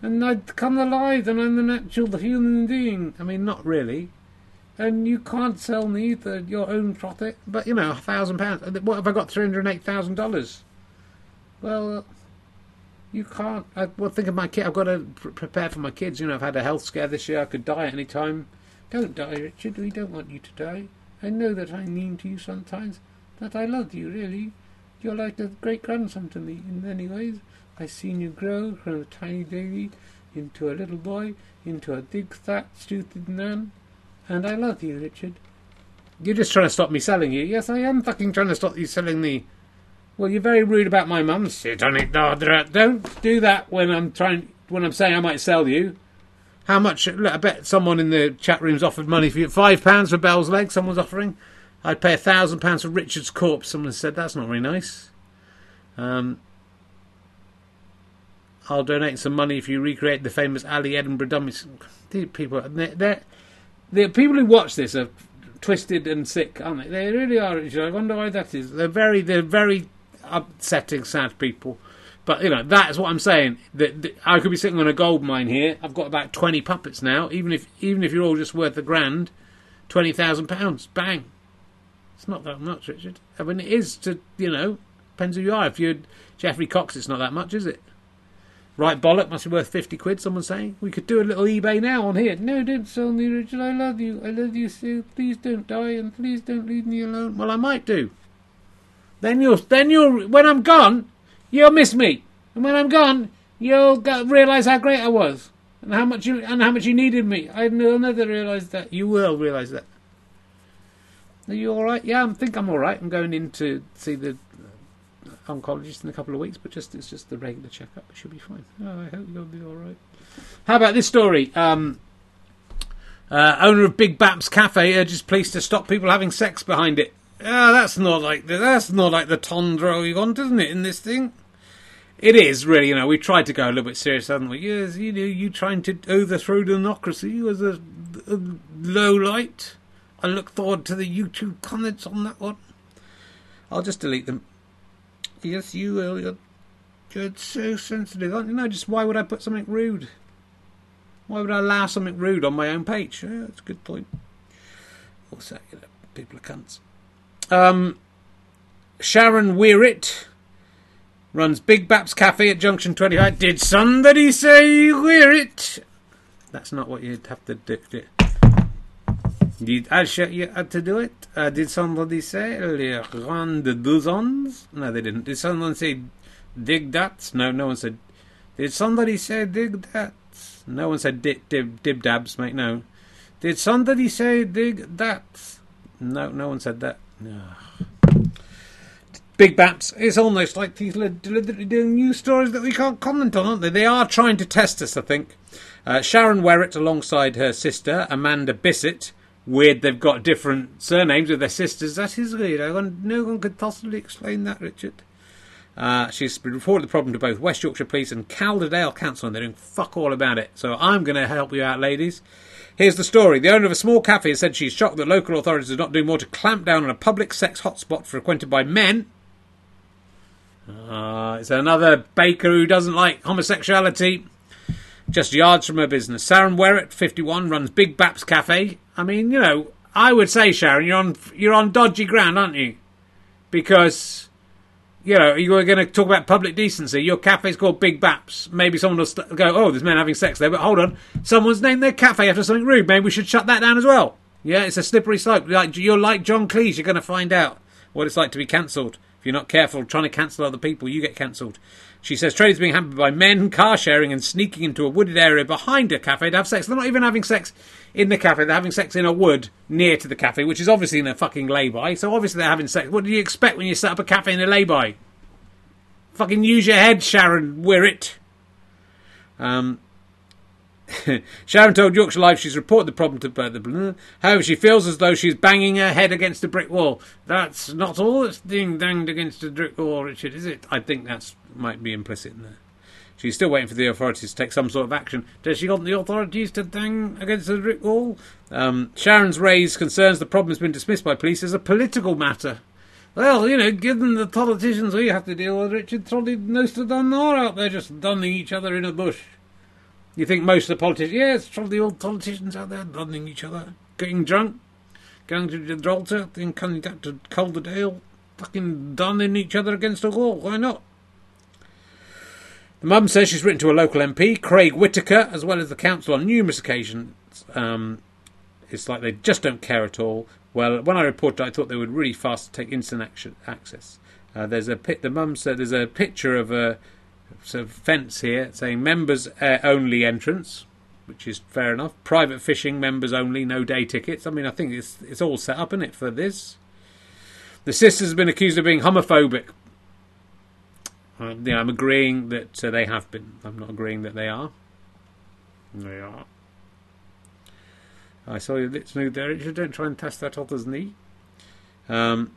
S1: and I'd come alive, and I'm the natural human being. I mean, not really. And you can't sell me the, your own profit. But you know, a thousand pounds. What have I got? Three hundred eight thousand dollars. Well, you can't. I, well, think of my kid. I've got to pr- prepare for my kids. You know, I've had a health scare this year. I could die at any time. Don't die, Richard. We don't want you to die. I know that I'm mean to you sometimes, That I love you, really. You're like a great grandson to me in many ways. I've seen you grow from a tiny baby into a little boy, into a big, fat, stupid man. And I love you, Richard. You're just trying to stop me selling you. Yes, I am fucking trying to stop you selling me. Well, you're very rude about my mum. Sit on it, Dardra. Don't do that when I'm trying. When I'm saying I might sell you. How much? Look, I bet someone in the chat room's offered money for you. Five pounds for Bell's leg. Someone's offering. I'd pay a thousand pounds for Richard's corpse. Someone said that's not very nice. Um, I'll donate some money if you recreate the famous Ali Edinburgh dummies. These people, they're, they're, the people who watch this are twisted and sick, aren't they? They really are. Richard. I wonder why that is. They're very, they're very upsetting, sad people. But you know, that's what I'm saying. That, I could be sitting on a gold mine here. I've got about twenty puppets now. Even if, even if you're all just worth a grand, twenty thousand pounds, bang. It's not that much, Richard. I mean, it is to you know, depends who you are. If you're Geoffrey Cox, it's not that much, is it? Right bollock must be worth fifty quid. Someone's saying we could do a little eBay now on here. No, don't sell me, Richard. I love you. I love you, Sue. Please don't die and please don't leave me alone. Well, I might do. Then you'll, then you'll, when I'm gone, you'll miss me, and when I'm gone, you'll go, realise how great I was and how much you and how much you needed me. I will never realise that. You will realise that. Are you all right? Yeah, I think I'm all right. I'm going in to see the oncologist in a couple of weeks, but just it's just the regular checkup. It should be fine. Oh, I hope you'll be all right. How about this story? Um, uh, owner of Big Baps Cafe urges police to stop people having sex behind it. Ah, that's not like the, that's not like the tundra we want, isn't it? In this thing, it is really. You know, we tried to go a little bit serious, haven't we? Yes, you know, you trying to overthrow democracy was a, a low light. I look forward to the YouTube comments on that one. I'll just delete them. Yes, you will. You're, you're so sensitive, you? No, just why would I put something rude? Why would I allow something rude on my own page? Yeah, that's a good point. Also, you know, people are cunts. Um, Sharon Werrett runs Big Baps Cafe at Junction 25. Did somebody say wear it? That's not what you'd have to do. Did I show you how to do it? Uh, did somebody say le rond de dozens? No, they didn't. Did someone say dig that? No, no one said. Did somebody say dig that? No one said dib, dib, dib dabs, mate. No. Did somebody say dig that? No, no one said that. Ugh. Big Baps. It's almost like people are deliberately doing news stories that we can't comment on, aren't they? They are trying to test us, I think. Uh, Sharon Werrett, alongside her sister Amanda Bissett. Weird, they've got different surnames with their sisters. That is weird. No one could possibly explain that, Richard. Uh, she's reported the problem to both West Yorkshire Police and Calderdale Council, and they're doing fuck all about it. So I'm going to help you out, ladies. Here's the story. The owner of a small cafe has said she's shocked that local authorities are not doing more to clamp down on a public sex hotspot frequented by men. Uh, it's another baker who doesn't like homosexuality. Just yards from her business. Sharon Werrett, 51, runs Big Baps Cafe. I mean, you know, I would say, Sharon, you're on you're on dodgy ground, aren't you? Because you know you were going to talk about public decency. Your cafe's called Big Baps. Maybe someone will st- go, "Oh, there's men having sex there." But hold on, someone's named their cafe after something rude. Maybe we should shut that down as well. Yeah, it's a slippery slope. Like you're like John Cleese. You're going to find out what it's like to be cancelled. If you're not careful trying to cancel other people, you get cancelled. She says trade is being hampered by men car sharing and sneaking into a wooded area behind a cafe to have sex. They're not even having sex in the cafe. They're having sex in a wood near to the cafe, which is obviously in a fucking lay-by. So obviously they're having sex. What do you expect when you set up a cafe in a lay-by? Fucking use your head, Sharon Werrett. Um, <laughs> Sharon told Yorkshire Live she's reported the problem to the. However, she feels as though she's banging her head against a brick wall. That's not all that's being banged against a brick wall, Richard, is it? I think that's might be implicit in there. She's still waiting for the authorities to take some sort of action. Does she want the authorities to bang against the brick wall? Um, Sharon's raised concerns the problem has been dismissed by police as a political matter. Well, you know, given the politicians we have to deal with, Richard, of them are out there just dunning each other in a bush. You think most of the politicians? Yeah, it's probably all politicians out there dunning each other, getting drunk, going to Gibraltar, then coming back to Calderdale, fucking dunning each other against a wall. Why not? The mum says she's written to a local MP, Craig Whitaker, as well as the council on numerous occasions. Um, it's like they just don't care at all. Well, when I reported, I thought they would really fast take instant action, access. Uh, there's a pit. The mum said there's a picture of a sort of fence here saying members uh, only entrance, which is fair enough. Private fishing, members only, no day tickets. I mean, I think it's it's all set up in it for this. The sisters have been accused of being homophobic. Uh, yeah, I'm agreeing that uh, they have been. I'm not agreeing that they are. They are. I saw your lips move there. Richard. Don't try and test that other's knee. Um,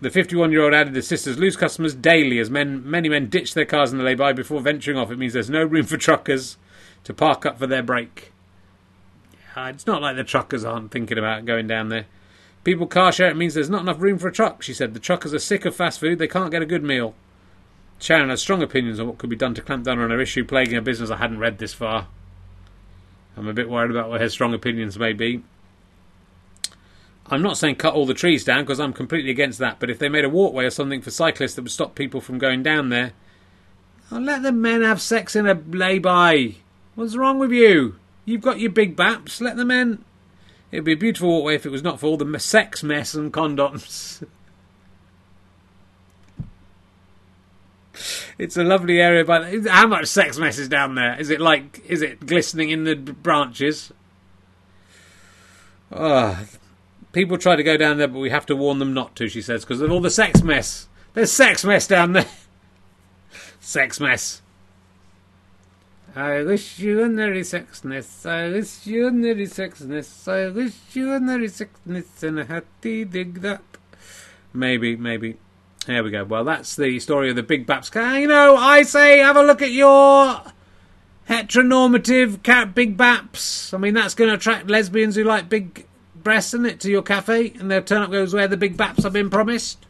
S1: the 51 year old added the sisters lose customers daily as men, many men ditch their cars in the lay-by before venturing off. It means there's no room for truckers to park up for their break. Yeah, it's not like the truckers aren't thinking about going down there. People car share, it means there's not enough room for a truck, she said. The truckers are sick of fast food, they can't get a good meal. Sharon has strong opinions on what could be done to clamp down on her issue plaguing her business. I hadn't read this far. I'm a bit worried about what her strong opinions may be. I'm not saying cut all the trees down because I'm completely against that, but if they made a walkway or something for cyclists that would stop people from going down there, I'll let the men have sex in a lay-by. What's wrong with you? You've got your big baps. Let the men. It'd be a beautiful walkway if it was not for all the sex mess and condoms. <laughs> it's a lovely area, but how much sex mess is down there? Is it like? Is it glistening in the branches? Ah, people try to go down there, but we have to warn them not to. She says because of all the sex mess. There's sex mess down there. <laughs> sex mess. I wish you a merry sexness. I wish you a merry sexness. I wish you a merry sexness and a happy dig that. Maybe, maybe. There we go. Well, that's the story of the Big Baps. You know, I say have a look at your heteronormative cat Big Baps. I mean, that's going to attract lesbians who like big breasts, isn't it, to your cafe? And they'll turn up goes where the Big Baps have been promised.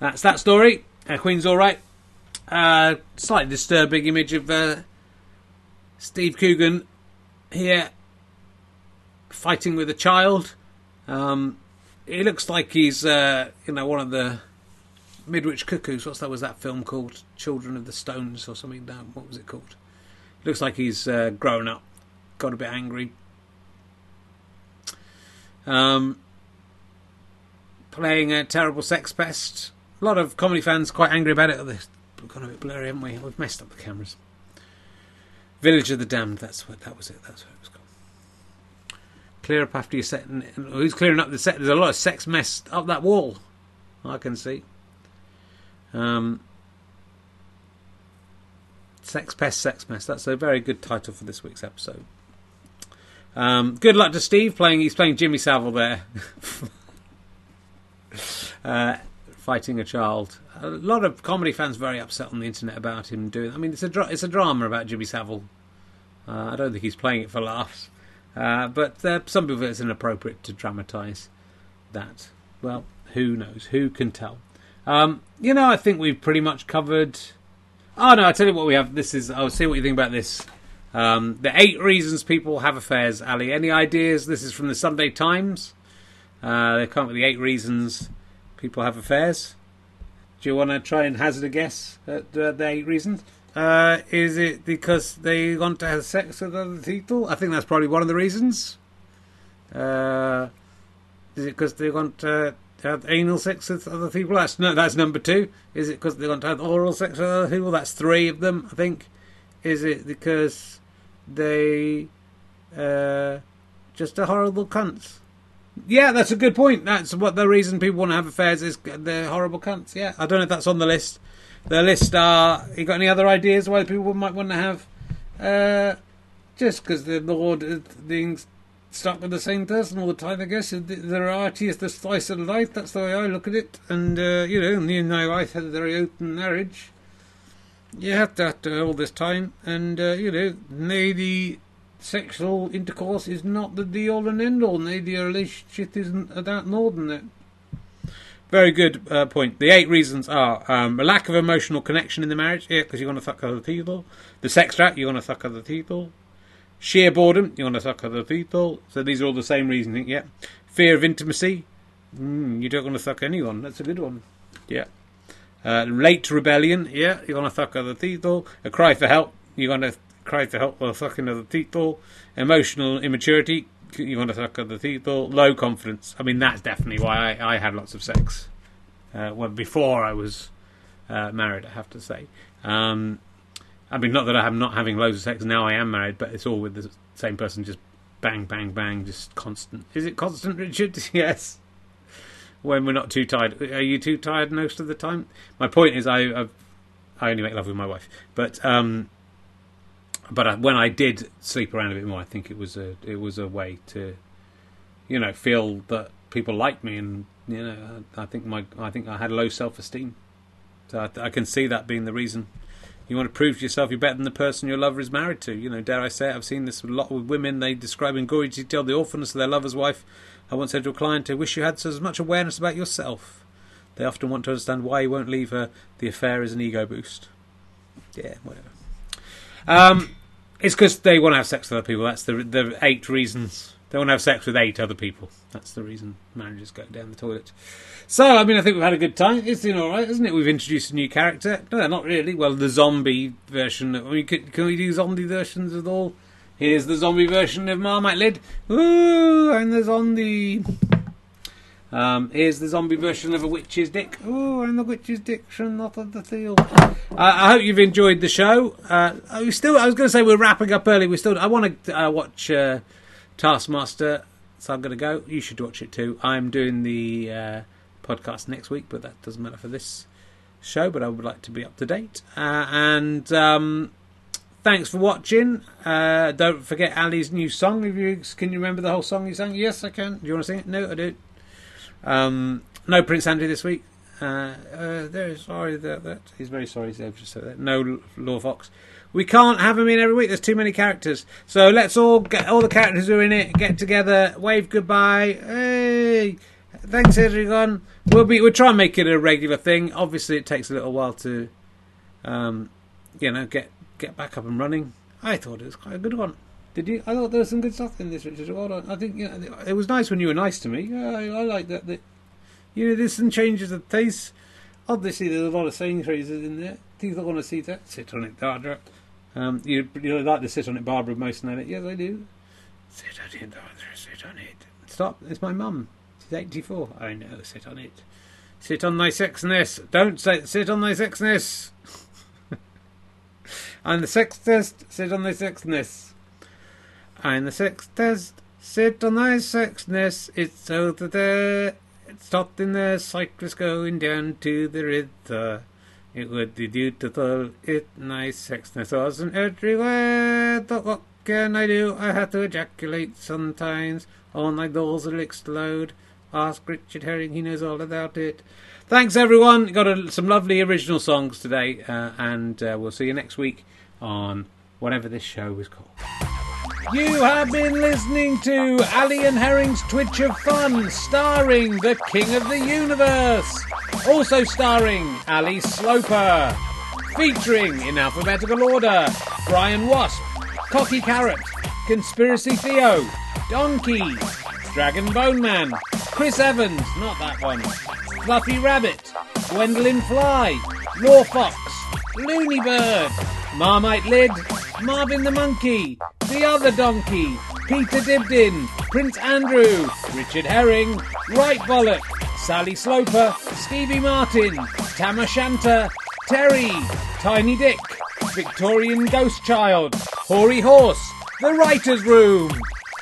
S1: That's that story. Uh, Queen's all right. Uh, slightly disturbing image of uh, Steve Coogan here fighting with a child. Um, he looks like he's uh, you know one of the Midwich Cuckoos. What's that? Was that film called Children of the Stones or something? What was it called? Looks like he's uh, grown up, got a bit angry. Um, playing a terrible sex pest. A lot of comedy fans quite angry about it. Oh, they've gone a bit blurry, haven't we? We've messed up the cameras. Village of the Damned. That's what that was. It. That's what it was called. Clear up after your set. Who's clearing up the set? There's a lot of sex mess up that wall. I can see. Um, sex pest, sex mess. That's a very good title for this week's episode. Um, good luck to Steve playing. He's playing Jimmy Savile there, <laughs> uh, fighting a child. A lot of comedy fans very upset on the internet about him doing. I mean, it's a dra- it's a drama about Jimmy Savile. Uh, I don't think he's playing it for laughs, uh, but uh, some people think it's inappropriate to dramatise that. Well, who knows? Who can tell? Um, you know, I think we've pretty much covered. Oh no! I tell you what, we have. This is. I'll see what you think about this. Um, the eight reasons people have affairs. Ali, any ideas? This is from the Sunday Times. Uh, they come up with the eight reasons people have affairs. Do you want to try and hazard a guess at uh, the eight reasons? Uh, is it because they want to have sex with other people? I think that's probably one of the reasons. Uh, is it because they want to have anal sex with other people? That's no, that's number two. Is it because they want to have oral sex with other people? That's three of them, I think. Is it because they uh, just are horrible cunts? Yeah, that's a good point. That's what the reason people want to have affairs is they're horrible cunts. Yeah, I don't know if that's on the list. The list are. You got any other ideas why people might want to have? Uh, just because they're things stuck with the same person all the time. I guess the variety is the slice of life. That's the way I look at it. And uh, you know, me and my wife had a very open marriage. You have after all this time, and uh, you know, maybe sexual intercourse is not the be all and end all. Maybe a relationship isn't that more than that. Very good uh, point. The eight reasons are um, a lack of emotional connection in the marriage, yeah, because you want to fuck other people. The sex trap, you want to fuck other people. Sheer boredom, you want to fuck other people. So these are all the same reasoning, yeah. Fear of intimacy, mm, you don't want to fuck anyone. That's a good one, yeah. Uh, late rebellion, yeah, you want to fuck other people. A cry for help, you want to cry for help while fucking other people. Emotional immaturity, you want to fuck other people. Low confidence. I mean, that's definitely why I, I had lots of sex. Uh, when before I was uh, married, I have to say. Um, I mean, not that I'm not having loads of sex now. I am married, but it's all with the same person, just bang, bang, bang, just constant. Is it constant, Richard? <laughs> yes. When we're not too tired. Are you too tired most of the time? My point is, I I've, I only make love with my wife, but um, but I, when I did sleep around a bit more, I think it was a it was a way to, you know, feel that people liked me, and you know, I think my I think I had low self esteem, so I, I can see that being the reason. You want to prove to yourself you're better than the person your lover is married to. You know, dare I say it? I've seen this a lot with women. They describe in gory detail the awfulness of their lover's wife. I once said to a client, I wish you had as much awareness about yourself. They often want to understand why you won't leave her. The affair is an ego boost. Yeah, whatever. Um, it's because they want to have sex with other people. That's the the eight reasons. They want to have sex with eight other people. That's the reason marriages go down the toilet. So, I mean, I think we've had a good time. It's been all right, isn't it? We've introduced a new character. No, not really. Well, the zombie version. I mean, can, can we do zombie versions at all? Here's the zombie version of Marmite Lid. Ooh, and the zombie. Um, here's the zombie version of a witch's dick. Oh, and the witch's dick shall not of the field. Uh, I hope you've enjoyed the show. Uh, we still, I was going to say we're wrapping up early. We still, I want to uh, watch uh, Taskmaster, so I'm going to go. You should watch it too. I'm doing the uh, podcast next week, but that doesn't matter for this show. But I would like to be up to date. Uh, and um, thanks for watching. Uh, don't forget Ali's new song. If you can, you remember the whole song you sang? Yes, I can. Do you want to sing it? No, I do. Um, no Prince Andrew this week. Uh, uh, very sorry that, that he's very sorry. No Law Fox. We can't have him in every week. There's too many characters. So let's all get all the characters who are in it get together, wave goodbye. Hey, thanks everyone. We'll be we'll try and make it a regular thing. Obviously, it takes a little while to, um, you know, get get back up and running. I thought it was quite a good one. Did you? I thought there was some good stuff in this, Richard. Well done. I think you know, it was nice when you were nice to me. I, I like that. That you know, there's some changes of taste. Obviously, there's a lot of saying phrases in there. Things I want to see that sit on it, Dardra. Um, you you like to sit on it, Barbara, most night. Yes, I do. Sit on it, Dardra. Sit on it. Stop. It's my mum. She's 84. I know. Sit on it. Sit on thy sexness. Don't say sit on thy sexness. <laughs> and the sex test. Sit on thy sexness. And the sex test. Sit on thy sexness. It's so that there. It's stopped in the cyclist going down to the river. It would be beautiful if nice sexness wasn't everywhere. But what can I do? I have to ejaculate sometimes. All my balls will explode. Ask Richard Herring, he knows all about it. Thanks everyone. Got a, some lovely original songs today, uh, and uh, we'll see you next week on whatever this show is called. You have been listening to Ali and Herring's Twitch of Fun, starring the King of the Universe. Also starring Ali Sloper. Featuring, in alphabetical order, Brian Wasp, Cocky Carrot, Conspiracy Theo, Donkey, Dragon Bone Man, Chris Evans, not that one, Fluffy Rabbit, Gwendolyn Fly, Raw Fox, Looney Bird, Marmite Lid, Marvin the Monkey, The Other Donkey, Peter Dibdin, Prince Andrew, Richard Herring, Right Bollock, Sally Sloper, Stevie Martin, Tamashanta, Terry, Tiny Dick, Victorian Ghost Child, Hoary Horse, The Writer's Room,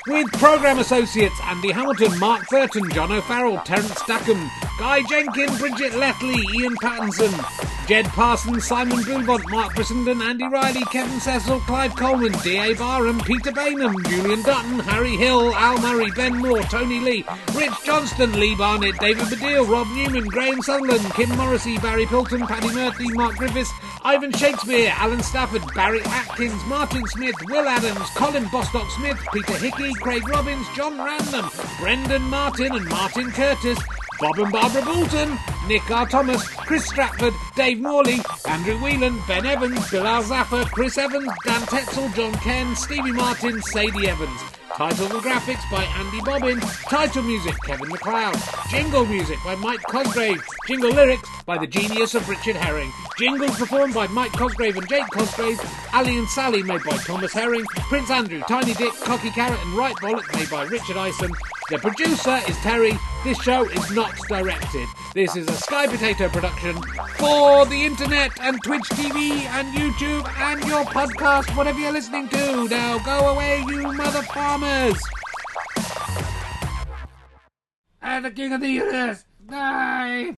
S1: with programme associates Andy Hamilton, Mark Burton, John O'Farrell, Terence Stackham, Guy Jenkin, Bridget Lethley, Ian Pattinson, Jed Parsons, Simon Boulbont, Mark Brissenden, Andy Riley, Kevin Cecil, Clive Coleman, D.A. Barham, Peter Baynham, Julian Dutton, Harry Hill, Al Murray, Ben Moore, Tony Lee, Rich Johnston, Lee Barnett, David Baddiel, Rob Newman, Graham Sutherland, Kim Morrissey, Barry Pilton, Paddy Murphy, Mark Griffiths, Ivan Shakespeare, Alan Stafford, Barry Atkins, Martin Smith, Will Adams, Colin Bostock Smith, Peter Hickey, Craig Robbins, John Random, Brendan Martin and Martin Curtis, Bob and Barbara Bolton, Nick R. Thomas, Chris Stratford, Dave Morley, Andrew Whelan, Ben Evans, Bilal Zaffer, Chris Evans, Dan Tetzel, John Ken, Stevie Martin, Sadie Evans. Title and graphics by Andy Bobbin. Title music Kevin MacLeod. Jingle music by Mike Cosgrave. Jingle lyrics by the genius of Richard Herring. Jingles performed by Mike Cosgrave and Jake Cosgrave. Ali and Sally made by Thomas Herring. Prince Andrew, Tiny Dick, Cocky Carrot and Right Bollock made by Richard Ison. The producer is Terry. This show is not directed. This is a Sky Potato production for the internet and Twitch TV and YouTube and your podcast, whatever you're listening to. Now go away, you mother farmers.
S4: And the king of the universe. Die.